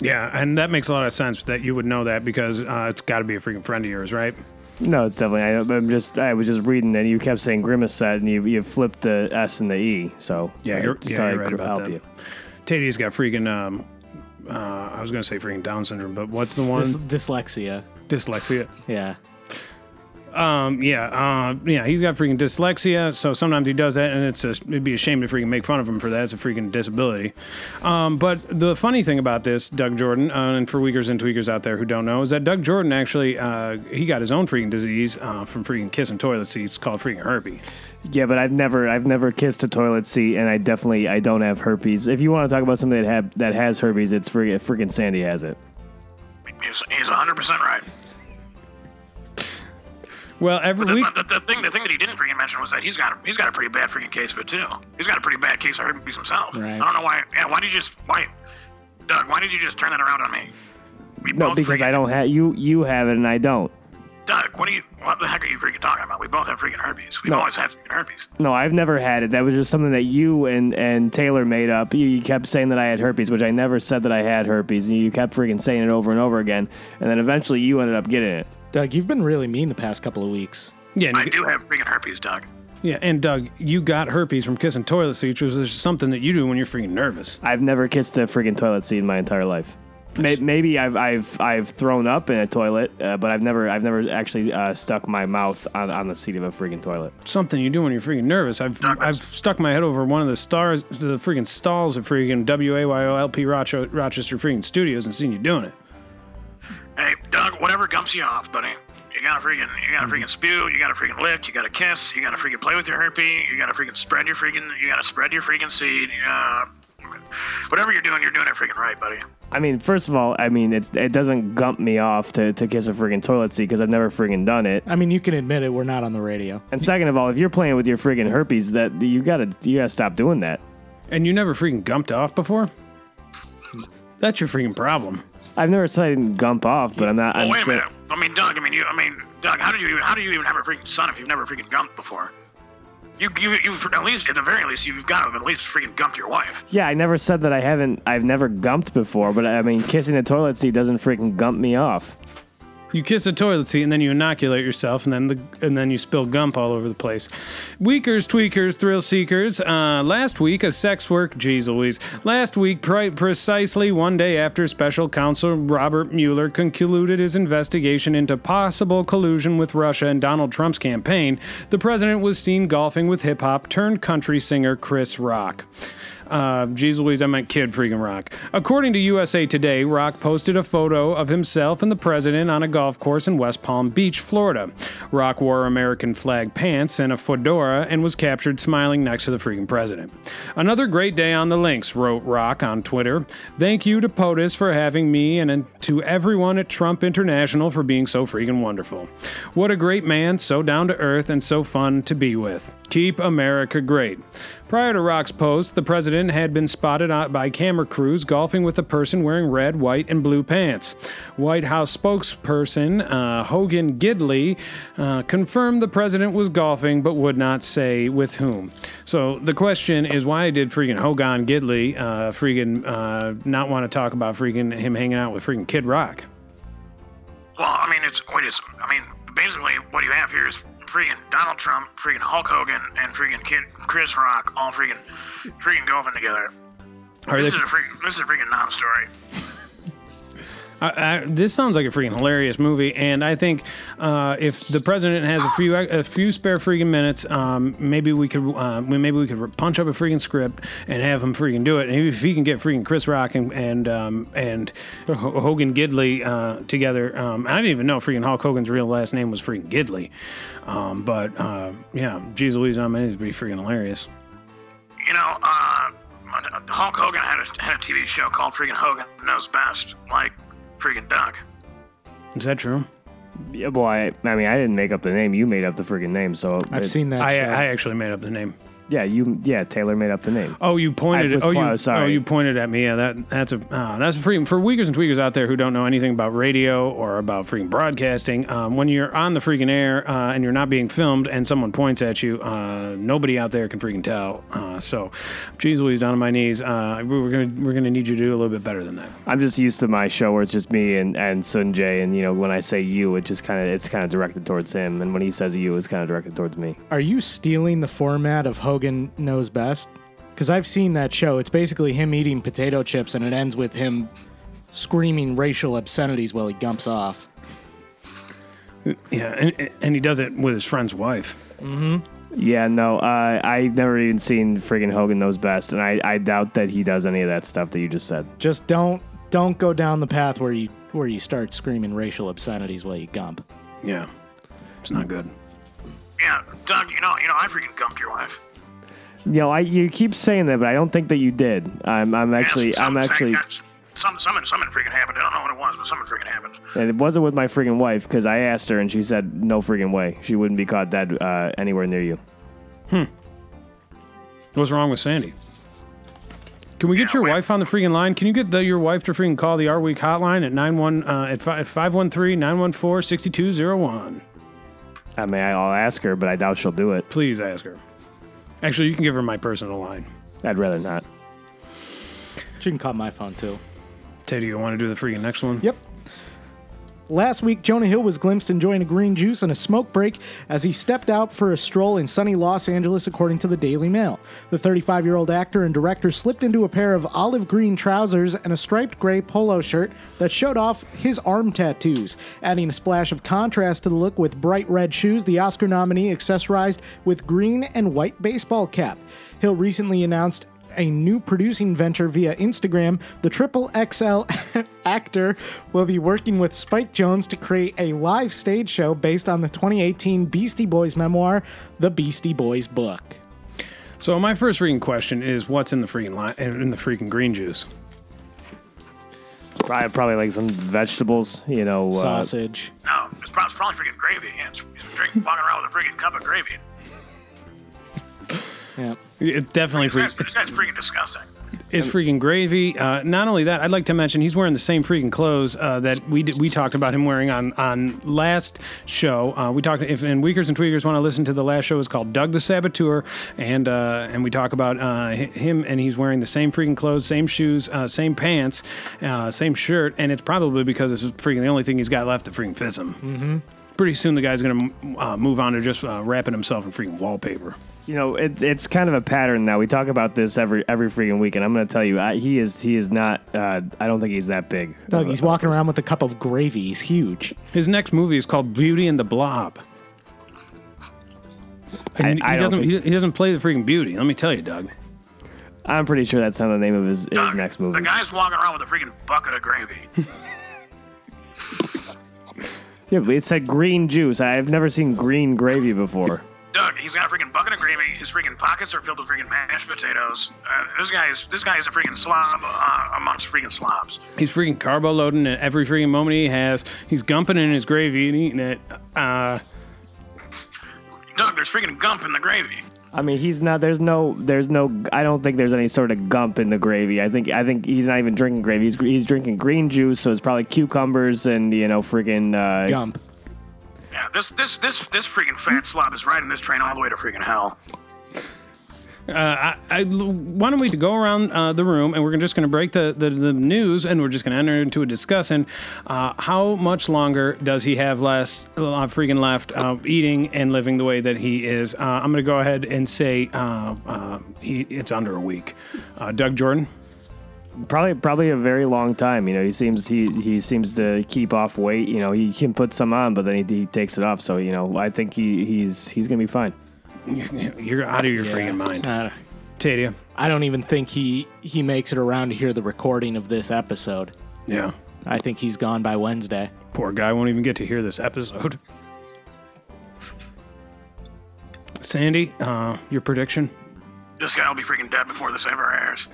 Yeah, and that makes a lot of sense that you would know that because uh, it's got to be a freaking friend of yours, right? No, it's definitely. I, I'm just. I was just reading, and you kept saying grimacet, and you you flipped the S and the E. So Yeah, I you're, just yeah, thought you're I'd right about help that. you. Tadia's got freaking, um, uh, I was going to say freaking Down syndrome, but what's the one? Dys- dyslexia. Dyslexia. Yeah. Um, yeah, uh, yeah, he's got freaking dyslexia, so sometimes he does that, and it's a, it'd be a shame to freaking make fun of him for that. It's a freaking disability. Um, but the funny thing about this, Doug Jordan, uh, and for weakers and tweakers out there who don't know, is that Doug Jordan actually uh, he got his own freaking disease uh, from freaking kissing toilet seats called freaking herpes. Yeah, but I've never I've never kissed a toilet seat, and I definitely I don't have herpes. If you want to talk about something that have that has herpes, it's freaking freaking Sandy has it. He's, he's 100% right. Well, every The, week, the, the thing, the thing that he didn't freaking mention was that he's got a, he's got a pretty bad freaking case of it too. He's got a pretty bad case of herpes himself. Right. I don't know why. Yeah, why did you just why, Doug? Why did you just turn that around on me? We No, because freaking, I don't have you. You have it, and I don't. Doug, what are you? What the heck are you freaking talking about? We both have freaking herpes. We've No. always had freaking herpes. No, I've never had it. That was just something that you and, and Taylor made up. You, you kept saying that I had herpes, which I never said that I had herpes. And you kept freaking saying it over and over again. And then eventually you ended up getting it. Doug, you've been really mean the past couple of weeks. yeah, I do have freaking herpes, Doug. yeah, and Doug, you got herpes from kissing toilet seats, which is something that you do when you're freaking nervous. I've never kissed a freaking toilet seat in my entire life. May- Maybe I've I've I've thrown up in a toilet, uh, but I've never I've never actually uh, stuck my mouth on, on the seat of a freaking toilet. something you do when you're freaking nervous. I've I've stuck my head over one of the stars, the freaking stalls of freaking WAYOLP Rochester, Rochester freaking studios and seen you doing it. Hey, Doug, whatever gumps you off, buddy. You gotta freaking, you gotta freaking spew, you gotta freaking lick, you gotta kiss, you gotta freaking play with your herpes, you gotta freaking spread your freaking, you gotta spread your freaking seed. Uh, whatever you're doing, you're doing it freaking right, buddy. I mean, first of all, I mean it's, it doesn't gump me off to, to kiss a freaking toilet seat because I've never freaking done it. I mean, you can admit it, we're not on the radio. And second of all, if you're playing with your freaking herpes, that you gotta you gotta stop doing that. And you never freaking gumped off before? That's your freaking problem. I've never said I didn't gump off, but I'm not. Oh, I'm wait a sa- minute. I mean, Doug. I mean, you. I mean, Doug. How did you even? How did you even have a freaking son if you've never freaking gumped before? You, you, you've at least, at the very least, you've got to have at least freaking gumped your wife. Yeah, I never said that I haven't. I've never gumped before, but I mean, kissing a toilet seat doesn't freaking gump me off. You kiss a toilet seat and then you inoculate yourself, and then the and then you spill gump all over the place. Weakers, tweakers, thrill seekers. Uh, last week, a sex work. Jeez Louise. Last week, pri- precisely one day after Special Counsel Robert Mueller concluded his investigation into possible collusion with Russia and Donald Trump's campaign, the president was seen golfing with hip hop turned country singer Chris Rock. Uh, Louise, I meant Kid Freaking Rock. According to USA Today, Rock posted a photo of himself and the president on a golf course in West Palm Beach, Florida. Rock wore American flag pants and a fedora and was captured smiling next to the freaking president. Another great day on the links, wrote Rock on Twitter. Thank you to POTUS for having me and to everyone at Trump International for being so freaking wonderful. What a great man, so down to earth and so fun to be with. Keep America great. Prior to Rock's post, the president had been spotted out by camera crews golfing with a person wearing red, white, and blue pants. White House spokesperson uh, Hogan Gidley uh, confirmed the president was golfing but would not say with whom. So the question is why did freaking Hogan Gidley uh, freaking uh, not want to talk about freaking him hanging out with freaking Kid Rock? Well, I mean, it's wait, it's I mean, basically what you have here is freaking Donald Trump, freaking Hulk Hogan, and freaking Kid Chris Rock all freaking freaking golfing together. Are This they- is a freaking this is a freaking non-story. I, I, this sounds like a freaking hilarious movie, and I think uh, if the president has a few a few spare freaking minutes, um, maybe we could uh, maybe we could punch up a freaking script and have him freaking do it. And if he can get freaking Chris Rock and and um, and H- Hogan Gidley uh, together, um, I didn't even know freaking Hulk Hogan's real last name was freaking Gidley, um, but uh, yeah, geez Louise, I mean, it'd be freaking hilarious. You know, uh, Hulk Hogan had a had a TV show called freaking Hogan Knows Best, like freaking Doug. Is that true? Yeah, well, I, I mean, I didn't make up the name. You made up the freaking name. So I've it- seen that. I show. I actually made up the name. Yeah, you. Yeah, Taylor made up the name. Oh, you pointed. I was oh, you. sorry. Oh, you pointed at me. Yeah, that that's a uh, that's a free for tweakers and tweakers out there who don't know anything about radio or about freaking broadcasting. Um, when you're on the freaking air uh, and you're not being filmed and someone points at you, uh, nobody out there can freaking tell. Uh, so, geez, Louise, down on my knees. Uh, we're gonna we're gonna need you to do a little bit better than that. I'm just used to my show where it's just me and and Sanjay, and you know when I say you, it just kind of it's kind of directed towards him, and when he says you, it's kind of directed towards me. Are you stealing the format of Hogan Knows Best? Because I've seen that show. It's basically him eating potato chips, and it ends with him screaming racial obscenities while he gumps off. Yeah, and, and he does it with his friend's wife. Mm-hmm. Yeah, no, uh, I've never even seen friggin' Hogan knows best, and I, I doubt that he does any of that stuff that you just said. Just don't don't go down the path where you where you start screaming racial obscenities while you gump. Yeah, it's not good. Yeah, Doug. You know, you know, I freaking gumped your wife. You know, I you keep saying that, but I don't think that you did. I'm I'm actually Yes, I'm actually, that's- Some, something, something freaking happened. I don't know what it was, but something freaking happened. and it wasn't with my freaking wife because I asked her and she said no freaking way, she wouldn't be caught dead uh, anywhere near you. Hmm. What's wrong with Sandy? Can we get Yeah, your wait. wife on the freaking line? Can you get the, your wife to freaking call the Our Week hotline at 91 uh, at 513 914 6201? I mean, I'll ask her, but I doubt she'll do it. Please ask her. Actually, you can give her my personal line. I'd rather not. She can call my phone too. Tay, do you want to do the freaking next one? Yep. Last week, Jonah Hill was glimpsed enjoying a green juice and a smoke break as he stepped out for a stroll in sunny Los Angeles, according to the Daily Mail. The 35 year old actor and director slipped into a pair of olive green trousers and a striped gray polo shirt that showed off his arm tattoos. Adding a splash of contrast to the look with bright red shoes, the Oscar nominee accessorized with green and white baseball cap. Hill recently announced a new producing venture via Instagram, the Triple XL *laughs* actor will be working with Spike Jonze to create a live stage show based on the 2018 Beastie Boys memoir, The Beastie Boys Book. So my first freaking question is, what's in the freaking line in the freaking green juice? Probably, probably like some vegetables, you know. Uh, Sausage. No, it's probably, it's probably freaking gravy. Yeah, it's, it's drinking, walking around with a freaking cup of gravy. *laughs* Yeah. It's definitely This guy's, freaking. this guy's freaking disgusting. It's freaking gravy. Uh, not only that, I'd like to mention he's wearing the same freaking clothes uh, that we did, we talked about him wearing on on last show. Uh, we talked if and Weakers and Tweakers want to listen to the last show is called Doug the Saboteur, and uh, and we talk about uh, him and he's wearing the same freaking clothes, same shoes, uh, same pants, uh, same shirt, and it's probably because it's freaking the only thing he's got left that freaking fits him. Mm-hmm. Pretty soon the guy's gonna uh, move on to just uh, wrapping himself in freaking wallpaper. You know, it, it's kind of a pattern now. We talk about this every every freaking week, and I'm going to tell you, I, he is he is not. Uh, I don't think he's that big. Doug, he's walking around with a cup of gravy. He's huge. His next movie is called Beauty and the Blob. And I he don't doesn't. think- He, he doesn't play the freaking beauty. Let me tell you, Doug. I'm pretty sure that's not the name of his, his Doug, next movie. The guy's walking around with a freaking bucket of gravy. *laughs* Yeah, but it said green juice. I've never seen green gravy before. Doug, he's got a freaking bucket of gravy. His freaking pockets are filled with freaking mashed potatoes. Uh, this guy is this guy is a freaking slob uh, amongst freaking slobs. He's freaking carbo loading at every freaking moment he has. He's gumping in his gravy and eating it. Uh, Doug, there's freaking gump in the gravy. I mean, he's not. There's no. There's no. I don't think there's any sort of gump in the gravy. I think. I think he's not even drinking gravy. He's he's drinking green juice. So it's probably cucumbers and you know freaking. Uh, Gump. Yeah, this this this this freaking fat slob is riding this train all the way to freaking hell. Uh, I, I, why don't we go around uh, the room and we're just going to break the, the, the news and we're just going to enter into a discussion. Uh, how much longer does he have less uh, freaking left uh, eating and living the way that he is? Uh, I'm going to go ahead and say uh, he, it's under a week. Doug Jordan. Probably, probably a very long time. You know, he seems he he seems to keep off weight. You know, he can put some on, but then he, he takes it off. So you know, I think he he's he's gonna be fine. *laughs* You're out of your freaking mind. Uh, Tadia. I don't even think he he makes it around to hear the recording of this episode. Yeah. I think he's gone by Wednesday. Poor guy won't even get to hear this episode. Sandy, uh, your prediction? This guy will be freaking dead before this ever airs.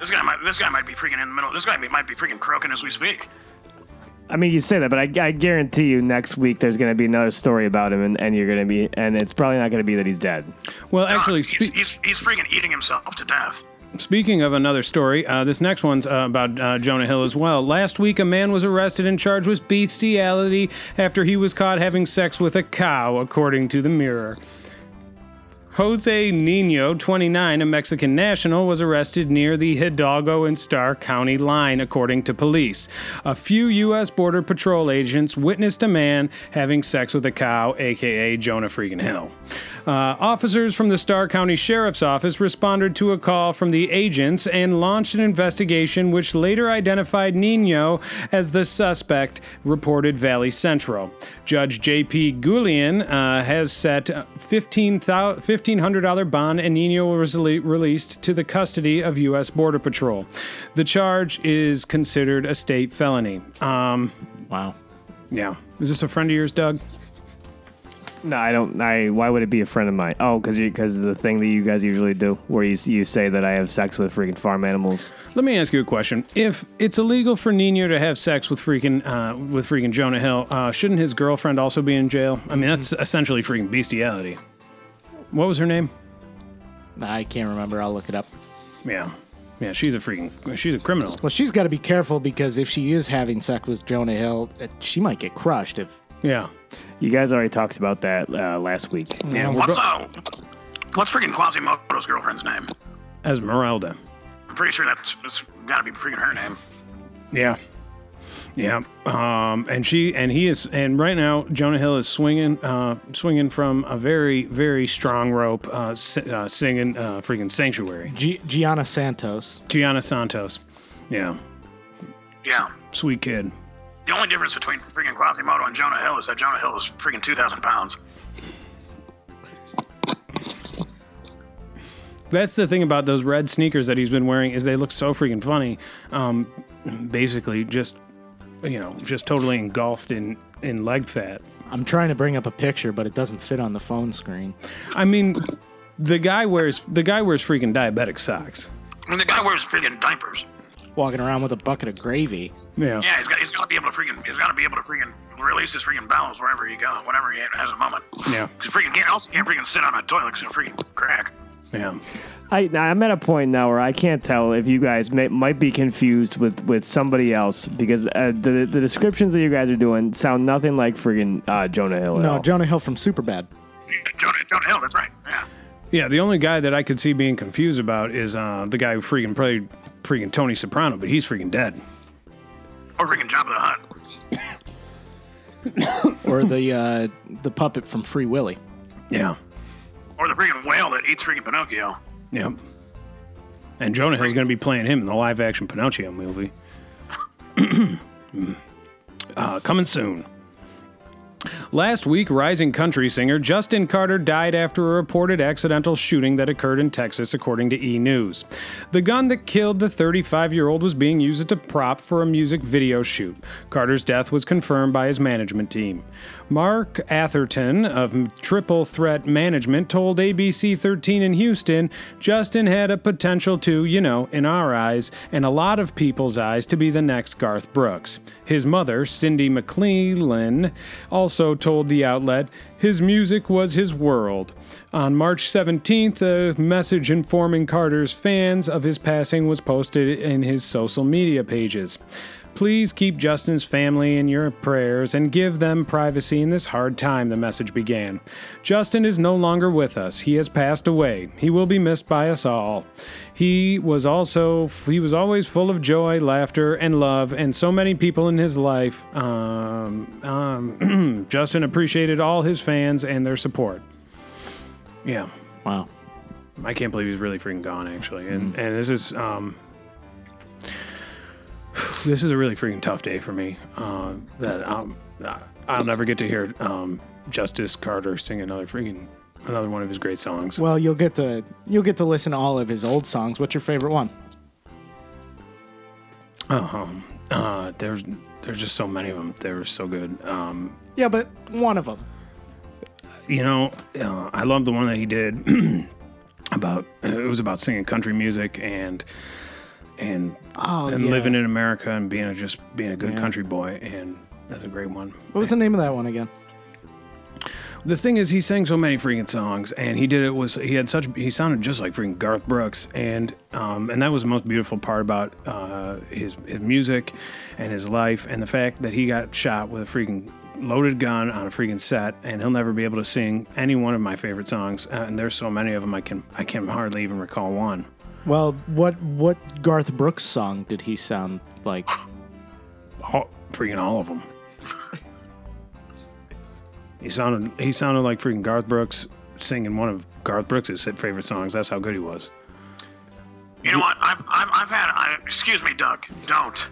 This guy might this guy might be freaking in the middle. This guy might be freaking croaking as we speak. I mean, you say that, but I, I guarantee you next week there's going to be another story about him, and, and you're going to be, and it's probably not going to be that he's dead. Well, God, actually, he's, he's he's freaking eating himself to death. Speaking of another story, uh, this next one's uh, about uh, Jonah Hill as well. Last week, a man was arrested and charged with bestiality after he was caught having sex with a cow, according to the Mirror. Jose Nino, 29, a Mexican national, was arrested near the Hidalgo and Starr County line, according to police. A few U.S. Border Patrol agents witnessed a man having sex with a cow, aka Jonah Freaking Hill. Uh, officers from the Starr County Sheriff's Office responded to a call from the agents and launched an investigation, which later identified Nino as the suspect, reported Valley Central. Judge J.P. Goulian uh, has set a $1,500 bond, and Nino was released to the custody of U.S. Border Patrol. The charge is considered a state felony. Um, Wow. yeah. Is this a friend of yours, Doug? No, I don't. I why would it be a friend of mine? Oh, because because the thing that you guys usually do, where you you say that I have sex with freaking farm animals. Let me ask you a question. If it's illegal for Nino to have sex with freaking uh, with freaking Jonah Hill, uh, shouldn't his girlfriend also be in jail? I mean, that's essentially freaking bestiality. What was her name? I can't remember. I'll look it up. Yeah, yeah, she's a freaking she's a criminal. Well, she's got to be careful because if she is having sex with Jonah Hill, uh, she might get crushed. If Yeah, You guys already talked about that uh, last week. yeah. We're What's go- uh, what's freaking Quasimodo's girlfriend's name? Esmeralda. I'm pretty sure that's that's got to be freaking her name. Yeah. Yeah, um, and she and he is, and right now Jonah Hill is swinging, uh, swinging from a very, very strong rope, uh, si- uh, singing uh, freaking "Sanctuary." G- Gianna Santos. Gianna Santos, yeah, Yeah. sweet kid. The only difference between freaking Quasimodo and Jonah Hill is that Jonah Hill is freaking 2,000 pounds. That's the thing about those red sneakers that he's been wearing is they look so freaking funny. Um, basically, just you know, just totally engulfed in in leg fat. I'm trying to bring up a picture, but it doesn't fit on the phone screen. I mean, the guy wears the guy wears freaking diabetic socks. I mean, the guy wears freaking diapers. Walking around with a bucket of gravy. Yeah. Yeah, he's got he's got to be able to freaking he's got to be able to freaking release his freaking bowels wherever he goes, whenever he has a moment. Yeah. Because freaking can't also can't freaking sit on a toilet because he'll freaking crack. Yeah. I, I'm at a point now where I can't tell if you guys may, might be confused with, with somebody else because uh, the the descriptions that you guys are doing sound nothing like friggin' uh, Jonah Hill. at No, all. Jonah Hill from Superbad. Jonah, Jonah Hill, that's right. Yeah. Yeah, the only guy that I could see being confused about is uh, the guy who freaking played freaking Tony Soprano, but he's freaking dead. Or freaking Jabba the Hutt. or the uh, the puppet from Free Willy. Yeah. Or the freaking whale that eats freaking Pinocchio. Yep. And Jonah Hill's going to be playing him in the live action Pinocchio movie. *clears throat* uh, coming soon. Last week, rising country singer Justin Carter died after a reported accidental shooting that occurred in Texas, according to E! News. The gun that killed the 35 year old was being used as a prop for a music video shoot. Carter's death was confirmed by his management team. Mark Atherton of Triple Threat Management told ABC 13 in Houston Justin had a potential to, you know, in our eyes, and a lot of people's eyes, to be the next Garth Brooks. His mother, Cindy McClellan, also told the outlet his music was his world. On March 17th, a message informing Carter's fans of his passing was posted in his social media pages. Please keep Justin's family in your prayers and give them privacy in this hard time, the message began. Justin is no longer with us. He has passed away. He will be missed by us all. He was also he was always full of joy, laughter, and love, and so many people in his life. Um, um, *clears throat* Justin appreciated all his fans and their support. Yeah, Wow. I can't believe he's really freaking gone, actually. And and this is um, this is a really freaking tough day for me. Uh, that um, I'll never get to hear um, Justice Carter sing another freaking another one of his great songs. Well, you'll get to you'll get to listen to all of his old songs. What's your favorite one? Uh, there's there's just so many of them. They were so good. Um, Yeah, but one of them. you know, uh, I love the one that he did *clears throat* about it was about singing country music and and Oh, and yeah. living in America and being a, just being a good Yeah. country boy and that's a great one. What was the name of that one again? The thing is, he sang so many freaking songs, and he did it was he had such he sounded just like freaking Garth Brooks, and um, and that was the most beautiful part about uh, his his music and his life, and the fact that he got shot with a freaking loaded gun on a freaking set, and he'll never be able to sing any one of my favorite songs, uh, and there's so many of them I can I can hardly even recall one. Well, what what Garth Brooks song did he sound like? All, freaking all of them. he sounded he sounded like freaking Garth Brooks singing one of Garth Brooks' favorite songs. That's how good he was. You know what? I've, I've, I've had. I, excuse me, Doug. Don't.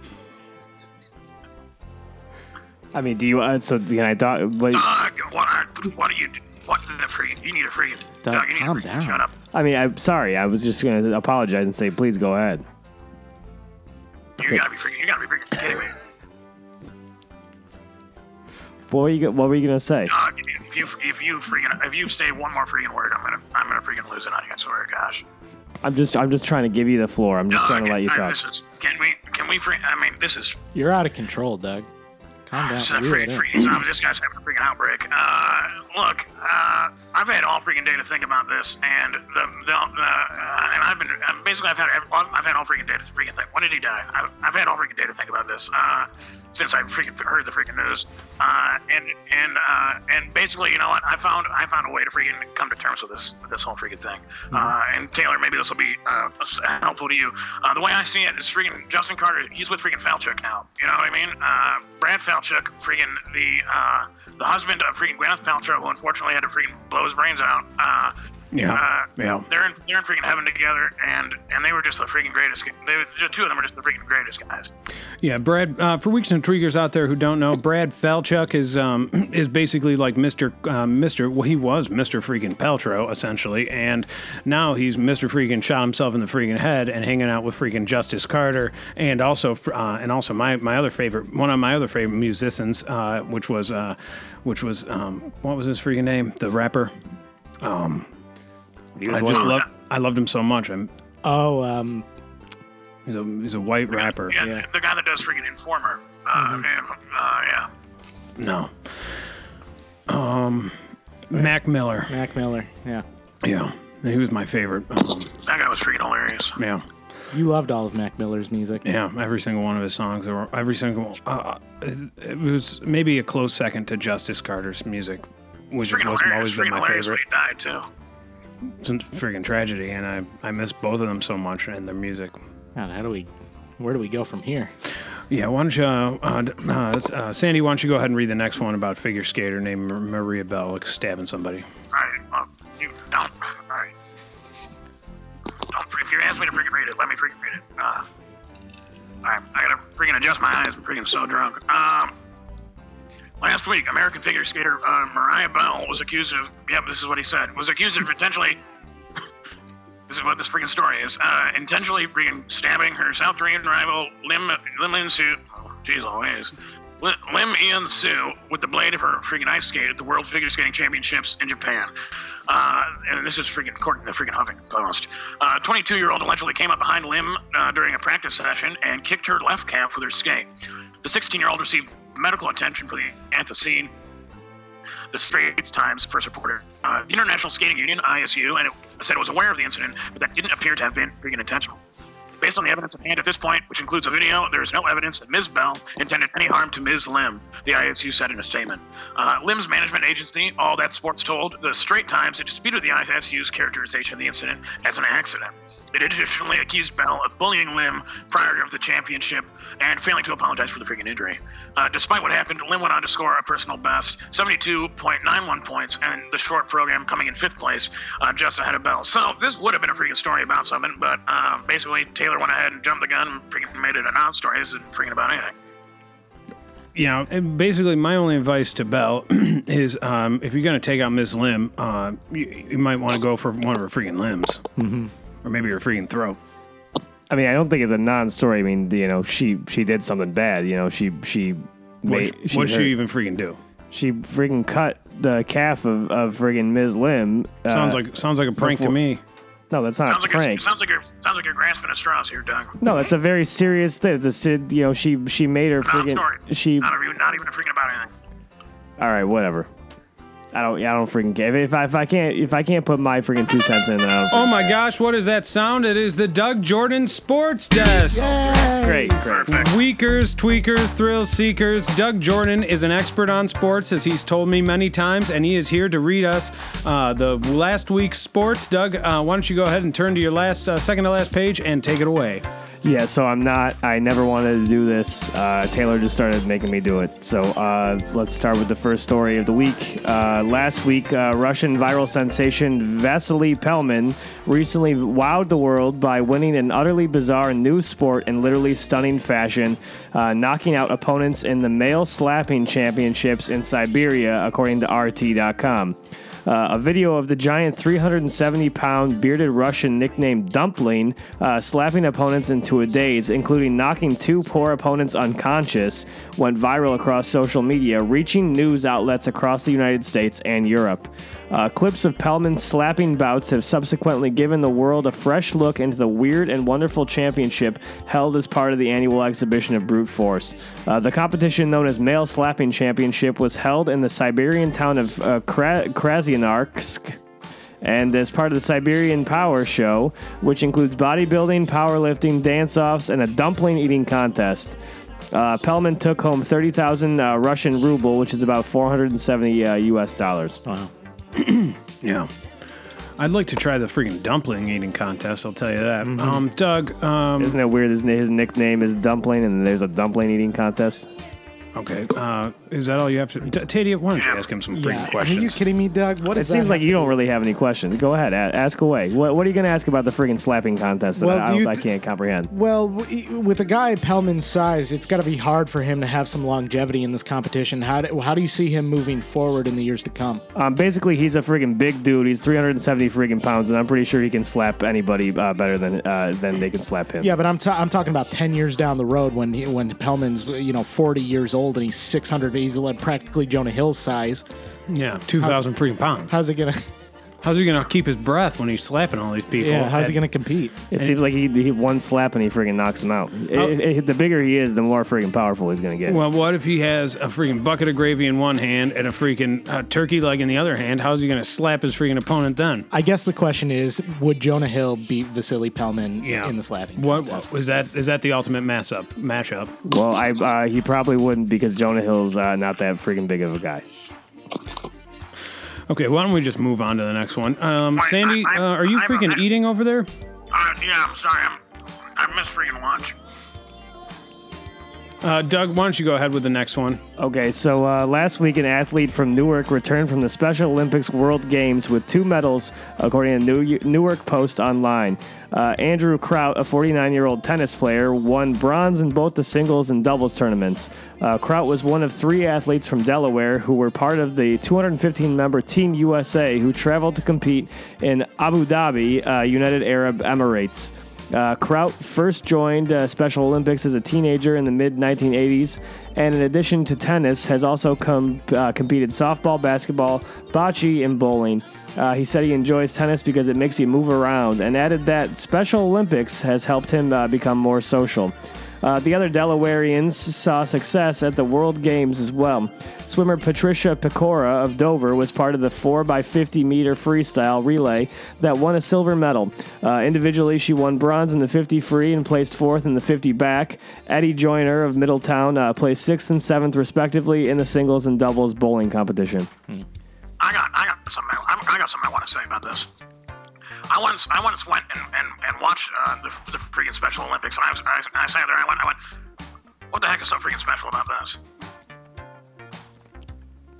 I mean, do you? Uh, so can I talk? Like, Doug, what are, what are you? What the freaking? You need a freaking. Doug, Doug, you need calm to freaking down. shut up. I mean, I'm sorry. I was just gonna apologize and say, please go ahead. You gotta be freaking. You gotta be freaking kidding me. What were you? go- What were you gonna say? Doug, if you if you freaking if you say one more freaking word, I'm gonna I'm gonna freaking lose it on you. I swear to gosh. I'm just. I'm just trying to give you the floor. I'm just trying to let you I- talk. This is, can we can we free? I mean, this is You're out of control, Doug. Calm *sighs* this is down. a Reel it freaking in. freaking. This guy's having a freaking outbreak. Uh, look, uh, I've had all freaking day to think about this, and the the, the uh, and I've been uh, basically I've had I've had all freaking day to freaking think. When did he die? I've, I've had all freaking day to think about this. Uh, since I freaking heard the freaking news, uh, and and uh, and basically, you know what? I found I found a way to freaking come to terms with this with this whole freaking thing. Uh, and Taylor, maybe this will be uh, helpful to you. Uh, the way I see it is freaking Justin Carter. He's with freaking Falchuk now. You know what I mean? Uh, Brad Falchuk, freaking the uh, the husband of freaking Gwyneth Paltrow, who unfortunately had to freaking blow his brains out. Uh, Yeah, uh, yeah. They're in they're in freaking heaven together, and and they were just the freaking greatest. They were, the two of them were just the freaking greatest guys. Yeah, Brad. Uh, for weeks and tweakers out there who don't know, Brad Falchuk is um, *clears throat* is basically like Mister um, Mister. Well, he was Mister Freaking Paltrow essentially, and now he's Mister Freaking shot himself in the freaking head and hanging out with freaking Justice Carter, and also uh, and also my my other favorite one of my other favorite musicians, uh, which was uh, which was um, what was his freaking name? The rapper. He I just of- love I loved him so much. I'm, Oh, um, he's a he's a white rapper. Yeah, Yeah. the guy that does freaking Informer. Uh, yeah, uh, yeah. No. Um, Mac Miller. Mac Miller. Yeah. Yeah, he was my favorite. Um, That guy was freaking hilarious. yeah, You loved all of Mac Miller's music. yeah, every single one of his songs, or every single. Uh, it, it was maybe a close second to Justice Carter's music, which Freaking was hilarious. always been my favorite. he died too. It's a freaking tragedy, and I I miss both of them so much and their music. God, how do we? Where do we go from here? Yeah, why don't you, uh, uh, uh, Sandy? Why don't you go ahead and read the next one about figure skater named Maria Bell like, stabbing somebody? All right, well, you don't. All right. Don't. If you ask me to freaking read it, let me freaking read it. Uh, all right, I gotta freaking adjust my eyes. I'm freaking so drunk. Um. Last week, American figure skater uh, Mariah Bell was accused of. Yep, this is what he said. Was accused of potentially. this is what this freaking story is. Uh, intentionally freaking stabbing her South Korean rival Lim Lim Lin Soo. Oh, always. Lim Eun-soo with the blade of her freaking ice skate at the World Figure Skating Championships in Japan. Uh, and this is freaking according to the freaking Huffington Post. Uh, 22-year-old allegedly came up behind Lim uh, during a practice session and kicked her left calf with her skate. The 16-year-old received medical attention for the at the Straits Times first reported. Uh, the International Skating Union, ISU, and it said it was aware of the incident, but that didn't appear to have been intentional. Based on the evidence at hand at this point, which includes a video, there is no evidence that Ms. Bell intended any harm to Ms. Lim, the ISU said in a statement. Uh, Lim's management agency, All That Sports, told the Straits Times it disputed the ISU's characterization of the incident as an accident. It additionally accused Bell of bullying Lim prior to the championship and failing to apologize for the freaking injury. Uh, despite what happened, Lim went on to score a personal best, 72.91 points, and the short program coming in fifth place, uh, just ahead of Bell. So this would have been a freaking story about something, but uh, basically Taylor went ahead and jumped the gun and freaking made it a non-story. This isn't freaking about anything. you know, and basically, my only advice to Bell *clears throat* is um, if you're going to take out Miss Lim, uh, you, you might want to go for one of her freaking limbs. Mm-hmm. Or maybe her freaking throat. I mean, I don't think it's a non-story. I mean, you know, she she did something bad. You know, she she What made, she, what'd she even freaking do? she freaking cut the calf of of friggin' Ms. Lim. uh, Sounds like sounds like a prank to me. No, that's not Sounds a like you're, sounds like you're sounds like you're grasping at straws here, Doug. No, that's a very serious thing. It's a you know she she made her Non-story. friggin' she. Not even not even freaking about anything. All right, whatever. I don't. I don't freaking care. If I, if I can't if I can't put my freaking two cents in, then I don't. Oh my gosh, what is that sound? It is the Doug Jordan Sports Desk. great, great. Perfect. Tweakers, tweakers, thrill seekers. Doug Jordan is an expert on sports, as he's told me many times, and he is here to read us uh, the last week's sports. Doug, uh, why don't you go ahead and turn to your last, uh, second to last page and take it away? Yeah, so I'm not. I never wanted to do this. Uh, Taylor just started making me do it. So uh, let's start with the first story of the week. Uh, last week, uh, Russian viral sensation Vasily Pelman recently wowed the world by winning an utterly bizarre new sport in literally stunning fashion, uh, knocking out opponents in the male slapping championships in Siberia, according to RT.com. Uh, a video of the giant 370 pound bearded Russian nicknamed Dumpling uh, slapping opponents into a daze, including knocking two poor opponents unconscious, went viral across social media, reaching news outlets across the United States and Europe. Uh, clips of Pellman's slapping bouts have subsequently given the world a fresh look into the weird and wonderful championship held as part of the annual exhibition of brute force. Uh, the competition, known as Male Slapping Championship, was held in the Siberian town of uh, Kra- Krasnoyarsk and as part of the Siberian Power Show, which includes bodybuilding, powerlifting, dance-offs, and a dumpling eating contest. Uh, Pellman took home 30,000 uh, Russian ruble, which is about 470 uh, U.S. dollars. *clears throat* Yeah. I'd like to try the freaking dumpling eating contest, I'll tell you that. Um, Doug, um, Isn't that weird? His, his nickname is Dumpling, and there's a dumpling eating contest. Okay, uh, is that all you have to... T- Tadia, why don't you ask him some freaking Yeah. Are questions? you kidding me, Doug? What It is seems like you don't really have any questions. Go ahead, a- ask away. What, what are you going to ask about the friggin' slapping contest that Well, I, do you I th- can't comprehend? Well, w- with a guy Pellman's size, it's got to be hard for him to have some longevity in this competition. How do, how do you see him moving forward in the years to come? Um, basically, he's a friggin' big dude. He's 370 friggin' pounds, and I'm pretty sure he can slap anybody uh, better than uh, than they can slap him. Yeah, but I'm ta- I'm talking about ten years down the road when he, when Pellman's you know 40 years old and he's 600. He's practically Jonah Hill's size. yeah, 2,000 freaking pounds. How's it gonna? How's he going to keep his breath when he's slapping all these people? Yeah, how's he gonna compete? It seems like he, he one slap and he friggin' knocks him out. It- it- the bigger he is, the more friggin' powerful he's gonna get. Well, what if he has a freaking bucket of gravy in one hand and a freaking uh, turkey leg in the other hand? How's he going to slap his freaking opponent then? I guess the question is, would Jonah Hill beat Vasily Pelman Yeah. in the slapping? What contest? was that? Is that the ultimate mass up matchup? Well, I uh, he probably wouldn't because Jonah Hill's uh, not that friggin' big of a guy. Okay, why don't we just move on to the next one? Um, Wait, Sandy, I- I- uh, are you I'm a- freaking eating over there? Uh, yeah, I'm sorry. I'm, I missed freaking lunch. Uh, Doug, why don't you go ahead with the next one? Okay, so uh, last week, an athlete from Newark returned from the Special Olympics World Games with two medals, according to New- Newark Post Online. Uh, Andrew Kraut, a 49 year old tennis player, won bronze in both the singles and doubles tournaments. Uh, Kraut was one of three athletes from Delaware who were part of the 215 member Team USA who traveled to compete in Abu Dhabi, uh, United Arab Emirates. Uh, Kraut first joined uh, Special Olympics as a teenager in the mid 1980s, and in addition to tennis, has also com- uh, competed softball, basketball, bocce, and bowling. Uh, he said he enjoys tennis because it makes you move around, and added that Special Olympics has helped him uh, become more social. Uh, the other Delawareans saw success at the World Games as well. Swimmer Patricia Pecora of Dover was part of the 4x50 meter freestyle relay that won a silver medal. Uh, individually, she won bronze in the 50 free and placed fourth in the 50 back. Eddie Joyner of Middletown uh, placed sixth and seventh, respectively, in the singles and doubles bowling competition. I got, I got something. I, I got something I want to say about this. I once, I once went and, and, and watched uh, the, the freaking Special Olympics, and I, was, I, I sat there. I went, I went, what the heck is so freaking special about this?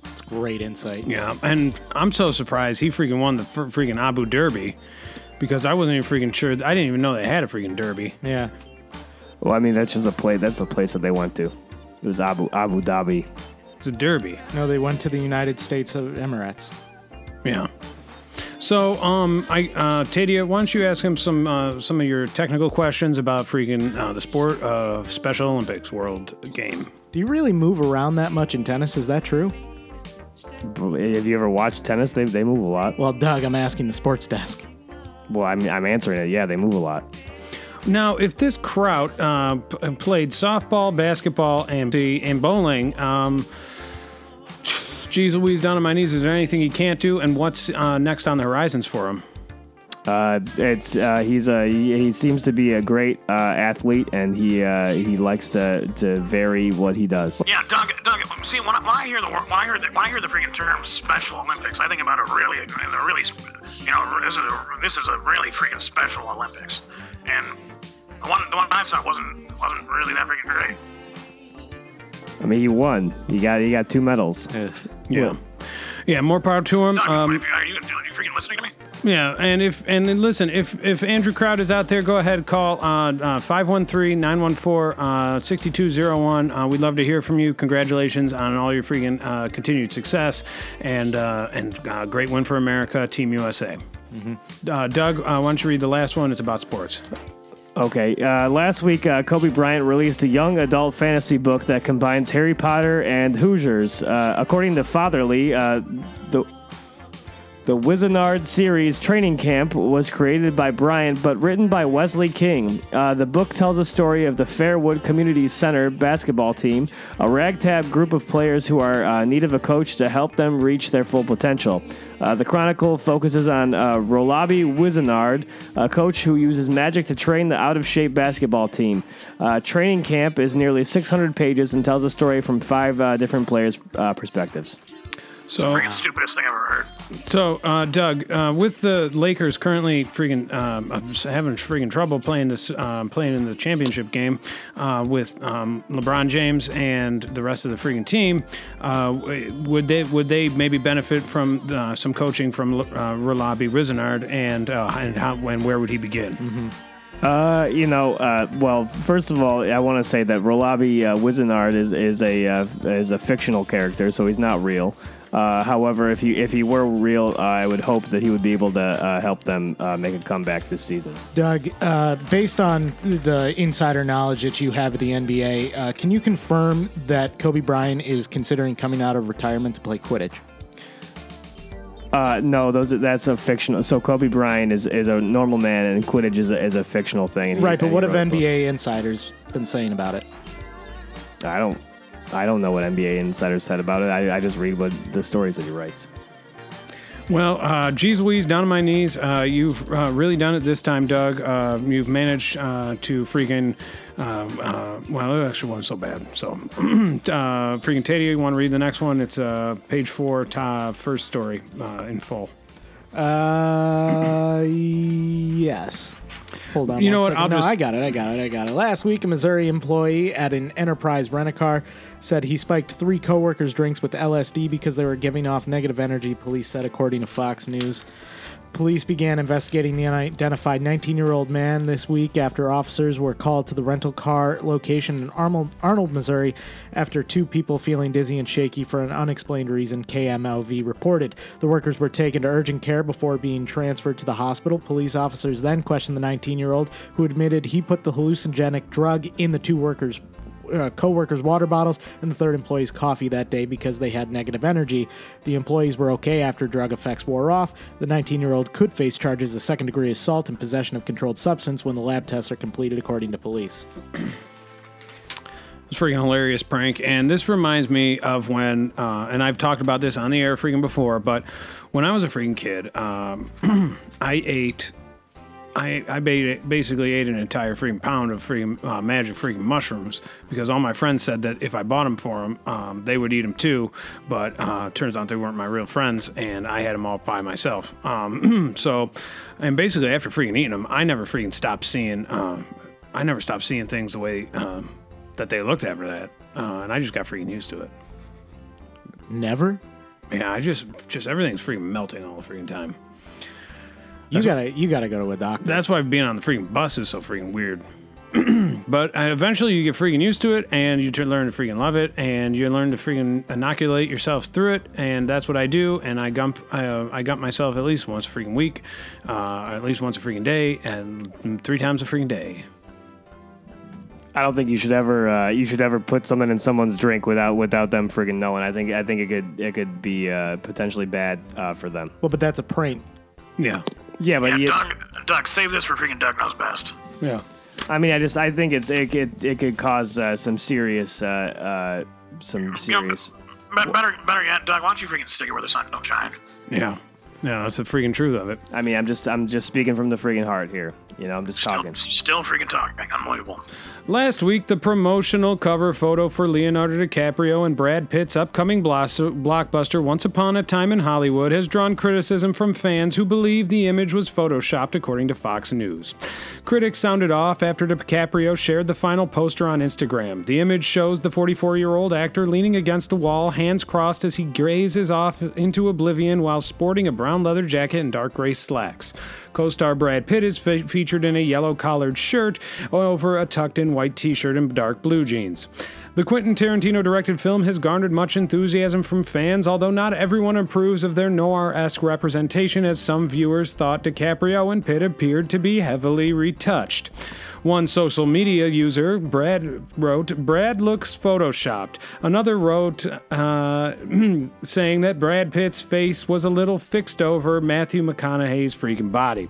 It's great insight. Yeah, and I'm so surprised he freaking won the fr- freaking Abu Derby because I wasn't even freaking sure. I didn't even know they had a freaking derby. Yeah. Well, I mean, that's just a place. That's the place that they went to. It was Abu Abu Dhabi. It's a derby. No, they went to the United States of Emirates. Yeah. So, um, I, uh, Tadia, why don't you ask him some, uh, some of your technical questions about freaking uh, the sport of Special Olympics World Game? Do you really move around that much in tennis? Is that true? Have you ever watched tennis? They they move a lot. Well, Doug, I'm asking the sports desk. Well, I'm I'm answering it. Yeah, they move a lot. Now, if this crowd uh, p- played softball, basketball, and and bowling, um, geez Louise, down on my knees. Is there anything he can't do? And what's uh, next on the horizons for him? Uh, it's uh, he's a he, he seems to be a great uh, athlete, and he uh, he likes to to vary what he does. Yeah, Doug. Doug. See, when I, when I hear the when I hear the, when I hear the freaking term Special Olympics, I think about a really, a really, you know, this is a, this is a really freaking special Olympics, and the one the one I saw wasn't wasn't really that freaking great. I mean, he won. He got he got two medals. Yeah, yeah. More power to him. Um, are you are you freaking listening to me? Yeah, and if and then listen, if if Andrew Kraut is out there, go ahead call uh, uh, 513-914-6201. Uh, we'd love to hear from you. Congratulations on all your freaking uh, continued success and uh, and uh, great win for America, Team USA. Uh, Doug, uh, why don't you read the last one? It's about sports. Okay. Uh, last week, uh, Kobe Bryant released a young adult fantasy book that combines Harry Potter and Hoosiers. Uh, according to Fatherly, uh, the the Wizenard series Training Camp was created by Bryant but written by Wesley King. Uh, the book tells a story of the Fairwood Community Center basketball team, a ragtag group of players who are uh, in need of a coach to help them reach their full potential. Uh, the Chronicle focuses on uh, Rolabi Wizenard, a coach who uses magic to train the out of shape basketball team. Uh, training Camp is nearly 600 pages and tells a story from five uh, different players' uh, perspectives. So, Freaking stupidest thing I've ever heard. so uh, Doug, uh, with the Lakers currently freaking um, having freaking trouble playing this, um, playing in the championship game uh, with um, LeBron James and the rest of the freaking team, uh, would they would they maybe benefit from uh, some coaching from uh, Rolabi Wizenard and uh, and how and where would he begin? Uh, you know, uh, well, first of all, I want to say that Rolabi uh, Wizenard is is a uh, is a fictional character, so he's not real. Uh, however, if he if he were real, uh, I would hope that he would be able to uh, help them uh, make a comeback this season. Doug, uh, based on the insider knowledge that you have of the NBA, uh, can you confirm that Kobe Bryant is considering coming out of retirement to play Quidditch? Uh, no, those that's a fictional. So Kobe Bryant is, is a normal man, and Quidditch is a, is a fictional thing. and he- Right, but what have. NBA insiders been saying about it? I don't I don't know what NBA insiders said about it. I, I just read what the stories that he writes. Well, uh, geez Louise, down on my knees. Uh, you've uh, really done it this time, Doug. Uh, you've managed uh, to freaking. Um, uh, well, it actually wasn't so bad. So, *clears throat* uh, freaking Tadia, you want to read the next one? It's uh, page four, ta- first story uh, in full. Uh, yes. Hold on. You know what, second. I'll no, just- I got it. I got it. I got it. Last week, a Missouri employee at an Enterprise rent-a-car said he spiked three coworkers' drinks with LSD because they were giving off negative energy. Police said, according to Fox News. Police began investigating the unidentified 19 year old man this week after officers were called to the rental car location in Arnold, Missouri, after two people feeling dizzy and shaky for an unexplained reason, KMOV reported. The workers were taken to urgent care before being transferred to the hospital. Police officers then questioned the 19 year old, who admitted he put the hallucinogenic drug in the two workers' uh, co-workers water bottles and the third employee's coffee that day because they had negative energy. The employees were okay after drug effects wore off. The 19-year-old could face charges of second-degree assault and possession of controlled substance when the lab tests are completed, according to police. It's freaking hilarious prank, and this reminds me of when, uh, and I've talked about this on the air freaking before, but when I was a freaking kid, um, *clears throat* I ate, I I basically ate an entire freaking pound of freaking uh, magic freaking mushrooms because all my friends said that if I bought them for them, um, they would eat them too. But uh, turns out they weren't my real friends, and I had them all by myself. Um, *clears throat* so, and basically after freaking eating them, I never freaking stopped seeing. Uh, I never stopped seeing things the way um, that they looked after that, uh, and I just got freaking used to it. Never. Yeah, I just just everything's freaking melting all the freaking time. You gotta you gotta go to a doctor. That's why being on the freaking bus is so freaking weird. *clears throat* but uh, eventually you get freaking used to it and you learn to freaking love it and you learn to freaking inoculate yourself through it and that's what I do and I gump I, uh, I gump myself at least once a freaking week, uh, at least once a freaking day and three times a freaking day. I don't think you should ever uh, you should ever put something in someone's drink without without them friggin' knowing. I think I think it could it could be uh, potentially bad uh, for them. well, but that's a prank. Yeah. Yeah, but Yeah, you, Doug, Doug, save this for freaking Doug knows best. Yeah. I mean, I just I think it's it could it could cause uh, some serious uh, uh, some serious. But better, better yet, Doug, why don't you freaking stick it where the sun don't shine? Yeah. Yeah, that's the freaking truth of it. I mean, I'm just I'm just speaking from the freaking heart here. You know, I'm just Still, talking. still freaking talking. Unbelievable. Last week, the promotional cover photo for Leonardo DiCaprio and Brad Pitt's upcoming blockbuster Once Upon a Time in Hollywood has drawn criticism from fans who believe the image was photoshopped, according to Fox News. Critics sounded off after DiCaprio shared the final poster on Instagram. The image shows the 44 year old actor leaning against a wall, hands crossed as he grazes off into oblivion while sporting a brown leather jacket and dark gray slacks. Co star Brad Pitt is fe- featured in a yellow collared shirt over a tucked in white t shirt and dark blue jeans. The Quentin Tarantino directed film has garnered much enthusiasm from fans, although not everyone approves of their noir esque representation, as some viewers thought DiCaprio and Pitt appeared to be heavily retouched. One social media user, Brad, wrote, Brad looks photoshopped. Another wrote, uh, *clears throat* saying that Brad Pitt's face was a little fixed over Matthew McConaughey's freaking body.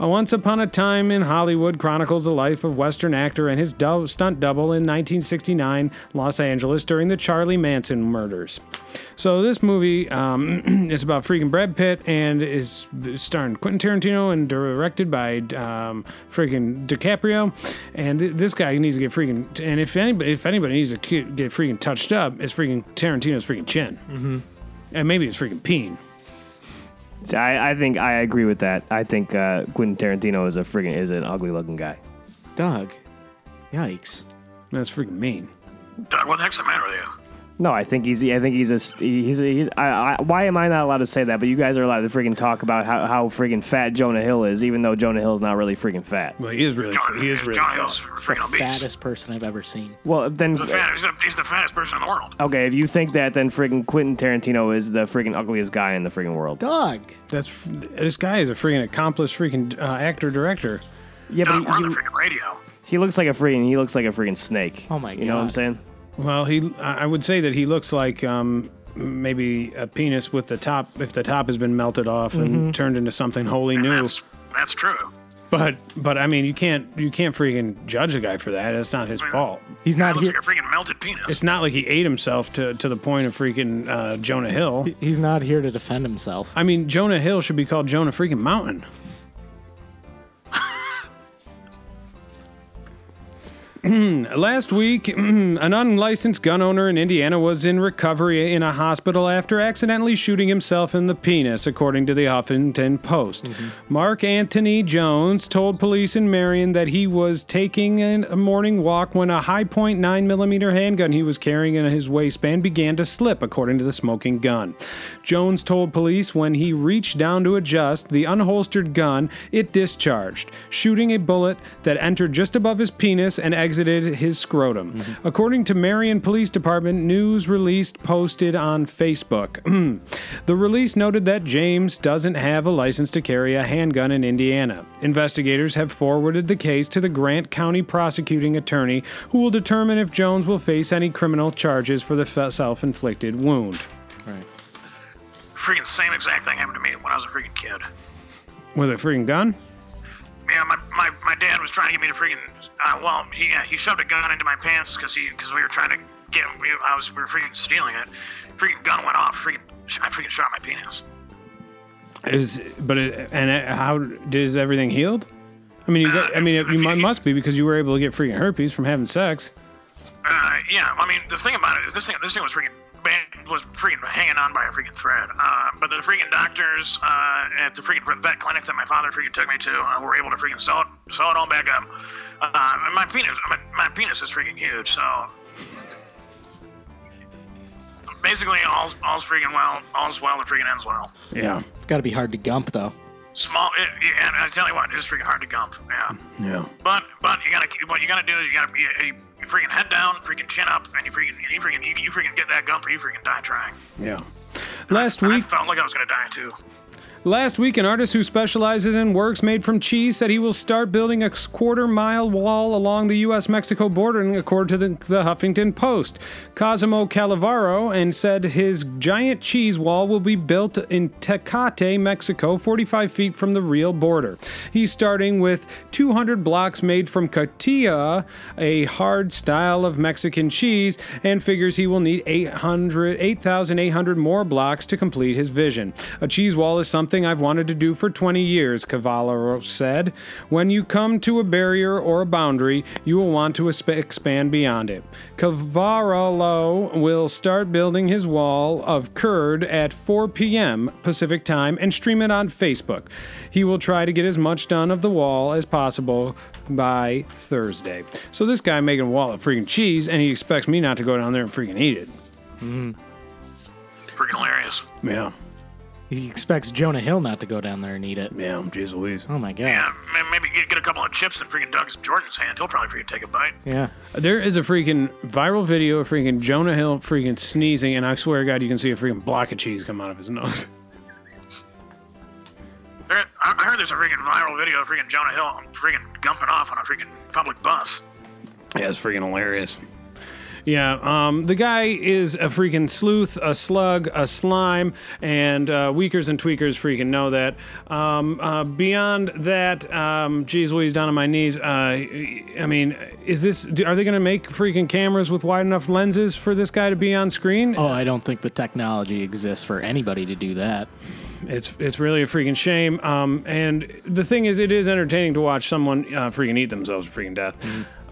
A Once Upon a Time in Hollywood chronicles the life of Western actor and his dou- stunt double in 1969 Los Angeles during the Charlie Manson murders. So this movie um, *clears throat* is about freaking Brad Pitt and is starring Quentin Tarantino and directed by um, freaking DiCaprio. And th- this guy needs to get freaking. And if anybody, if anybody needs to get freaking touched up, it's freaking Tarantino's freaking chin. Mm-hmm. And maybe it's freaking peen. See, I, I think I agree with that. I think uh, Quentin Tarantino is a friggin' is an ugly looking guy. Doug. Yikes. That's freaking mean. Doug, what the heck's the matter with you? No, I think he's I think he's a he's a, he's I, I, why am I not allowed to say that? But you guys are allowed to friggin' talk about how, how friggin' fat Jonah Hill is, even though Jonah Hill's not really friggin' fat. Well, he is really, John, he is really John fat. Hill's freaking obese. Fattest person I've ever seen. Well, then He's the, fat, he's, the, he's the fattest person in the world. okay, if you think that, then friggin' Quentin Tarantino is the friggin' ugliest guy in the friggin' world. Dog. That's this guy is a freaking accomplished freaking uh, actor director. Yeah, Doug, we're but on he, the freaking radio. he looks like a friggin' he looks like a friggin' snake. Oh my You know what I'm saying? Well, he I would say that he looks like um, maybe a penis with the top if the top has been melted off and turned into something wholly new. That's that's true. But but I mean you can't you can't freaking judge a guy for that. That's not his fault. He's Guy not looks here. like a freaking melted penis. It's not like he ate himself to, to the point of freaking uh, Jonah Hill. He's not here to defend himself. I mean Jonah Hill should be called Jonah freaking Mountain. *clears throat* Last week, *clears throat* an unlicensed gun owner in Indiana was in recovery in a hospital after accidentally shooting himself in the penis, according to the Huffington Post. Mm-hmm. Mark Anthony Jones told police in Marion that he was taking a morning walk when a high point 9mm handgun he was carrying in his waistband began to slip, according to the smoking gun. Jones told police when he reached down to adjust the unholstered gun, it discharged, shooting a bullet that entered just above his penis and exited his scrotum. According to Marion Police Department news released posted on Facebook. *clears throat* the release noted that James doesn't have a license to carry a handgun in Indiana. Investigators have forwarded the case to the Grant County prosecuting attorney, who will determine if Jones will face any criminal charges for the self inflicted wound. Right. freaking same exact thing happened to me when I was a freaking kid. With a freaking gun? Yeah, my, my, my dad was trying to get me to freaking. Uh, well, he uh, he shoved a gun into my pants because he because we were trying to get. We, I was we were freaking stealing it. Freaking gun went off. Freaking I freaking shot my penis. Is but it, and it, how is everything healed? I mean, you got, I mean, it, you mu- must be because you were able to get freaking herpes from having sex. Uh, yeah, I mean the thing about it is this thing this thing was freaking band was freaking hanging on by a freaking thread. Uh, but the freaking doctors uh, at the freaking vet clinic that my father freaking took me to uh, were able to freaking sew it sew it all back up. Uh, and my penis my, my penis is freaking huge, so basically all's all's freaking well, all's well that freaking ends well. Yeah, It's got to be hard to gump though. Small, it, yeah, and I tell you what, it's freaking hard to gump. Yeah. yeah. But but you gotta what you gotta do is you gotta you, you, freaking head down, freaking chin up, and you freaking you freaking you, you freaking get that gump or you freaking die trying. Yeah. Last I week, felt like I was gonna die too. Last week, an artist who specializes in works made from cheese said he will start building a quarter mile wall along the U.S. Mexico border, according to the, the Huffington Post. Cosimo Cavallaro and said his giant cheese wall will be built in Tecate, Mexico, 45 feet from the real border. He's starting with 200 blocks made from cotija, a hard style of Mexican cheese, and figures he will need 800, 8,800 more blocks to complete his vision. A cheese wall is something I've wanted to do for 20 years, Cavallaro said. When you come to a barrier or a boundary, you will want to esp- expand beyond it. Cavallaro will start building his wall of curd at 4 p.m. Pacific time and stream it on Facebook. He will try to get as much done of the wall as possible by Thursday. So this guy making a wall of freaking cheese, and he expects me not to go down there and freaking eat it. Mm-hmm. Freaking hilarious. Yeah, He expects Jonah Hill not to go down there and eat it. yeah, jeez Louise. Oh my god. Yeah, ma- maybe get, get a couple of chips and freaking Doug Jordan's hand. He'll probably freaking take a bite. Yeah. There is a freaking viral video of freaking Jonah Hill freaking sneezing, and I swear to God, you can see a freaking block of cheese come out of his nose. *laughs* There, I I heard there's a freaking viral video of freaking Jonah Hill um, freaking gumping off on a freaking public bus. Yeah, it's freaking hilarious. Yeah, um, the guy is a freaking sleuth, a slug, a slime, and uh, Weakers and Tweakers freaking know that. Um, uh, beyond that, um, geez Louise, down on my knees. Uh, I mean, is this? do- Are they going to make freaking cameras with wide enough lenses for this guy to be on screen? Oh, I don't think the technology exists for anybody to do that. It's it's really a freaking shame. Um, and the thing is, it is entertaining to watch someone uh, freaking eat themselves to freaking death.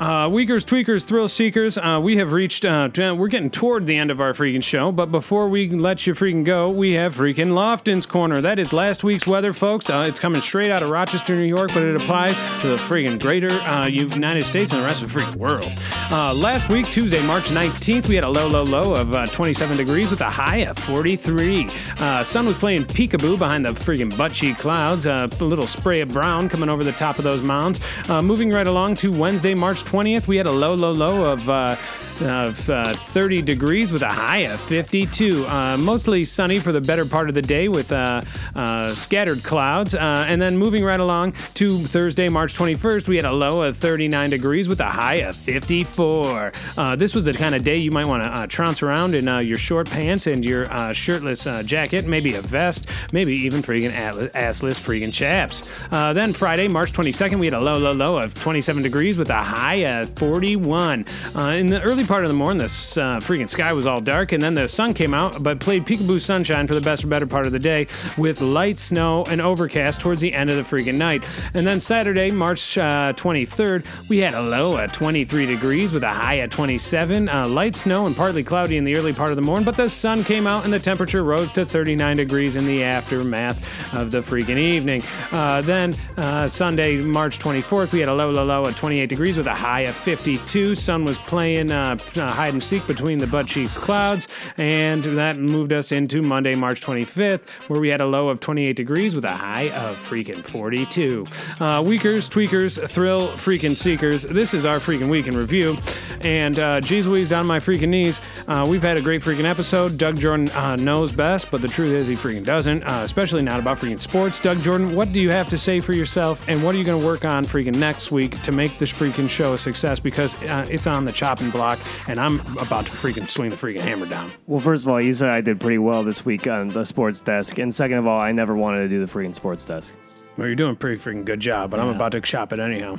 Uh, Weakers, tweakers, thrill seekers, uh, we have reached. Uh, we're getting toward the end of our freaking show, but before we let you freaking go, we have freaking Lofton's corner. That is last week's weather, folks. Uh, it's coming straight out of Rochester, New York, but it applies to the freaking greater uh, United States and the rest of the freaking world. Uh, last week, Tuesday, March 19th, we had a low, low, low of uh, 27 degrees with a high of 43. Uh, sun was playing peekaboo behind the freaking butt cheek clouds. Uh, a little spray of brown coming over the top of those mounds. Uh, moving right along to Wednesday, March 20th, we had a low, low, low of. Uh, of uh, 30 degrees with a high of 52. Uh, mostly sunny for the better part of the day with uh, uh, scattered clouds. Uh, and then moving right along to Thursday, March 21st, we had a low of 39 degrees with a high of 54. Uh, this was the kind of day you might want to trounce around in your short pants and your shirtless jacket, maybe a vest, maybe even freaking assless freaking chaps. Then Friday, March 22nd, we had a low, low, low of 27 degrees with a high of 41. Uh, in the early part of the morning, the uh, freaking sky was all dark, and then the sun came out, but played peekaboo sunshine for the best or better part of the day with light snow and overcast towards the end of the freaking night. And then Saturday, March uh, 23rd, we had a low at 23 degrees with a high at 27. Uh, light snow and partly cloudy in the early part of the morning, but the sun came out and the temperature rose to 39 degrees in the aftermath of the freaking evening. Uh, then uh, Sunday, March 24th, we had a low, low, low at 28 degrees with a high of 52. Sun was playing uh, hide and seek between the butt cheeks clouds, and that moved us into Monday, March 25th, where we had a low of 28 degrees with a high of freaking 42. Uh, weakers, tweakers, thrill, freaking seekers. This is our freaking week in review, and uh, geez Louise, down my freaking knees. Uh, we've had a great freaking episode. Doug Jordan uh, knows best, but the truth is he freaking doesn't, uh, especially not about freaking sports. Doug Jordan, what do you have to say for yourself, and what are you going to work on freaking next week to make this freaking show a success? Because uh, it's on the chopping block, and I'm about to freaking swing the freaking hammer down. Well, first of all, you said I did pretty well this week on the sports desk, and second of all, I never wanted to do the freaking sports desk. Well, you're doing a pretty freaking good job, but I'm about to shop it anyhow.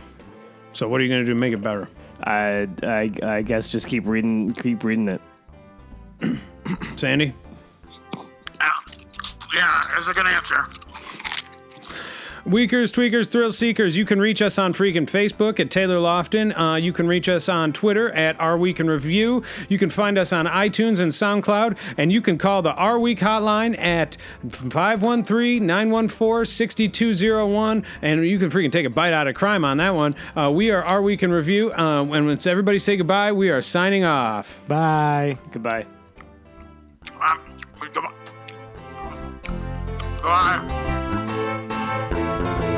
So what are you gonna do to make it better? I, I I guess just keep reading keep reading it. Sandy? Yeah, yeah, that's a good answer. Weakers, tweakers, thrill seekers. You can reach us on freaking Facebook at Taylor Lofton. Uh, you can reach us on Twitter at Our Week in Review. You can find us on iTunes and SoundCloud, and you can call the Our Week hotline at 513-914-6201, and you can freaking take a bite out of crime on that one. Uh, we are Our Week in Review, uh, and when it's everybody say goodbye, we are signing off. Bye. Goodbye. Goodbye. Goodbye. Thank you.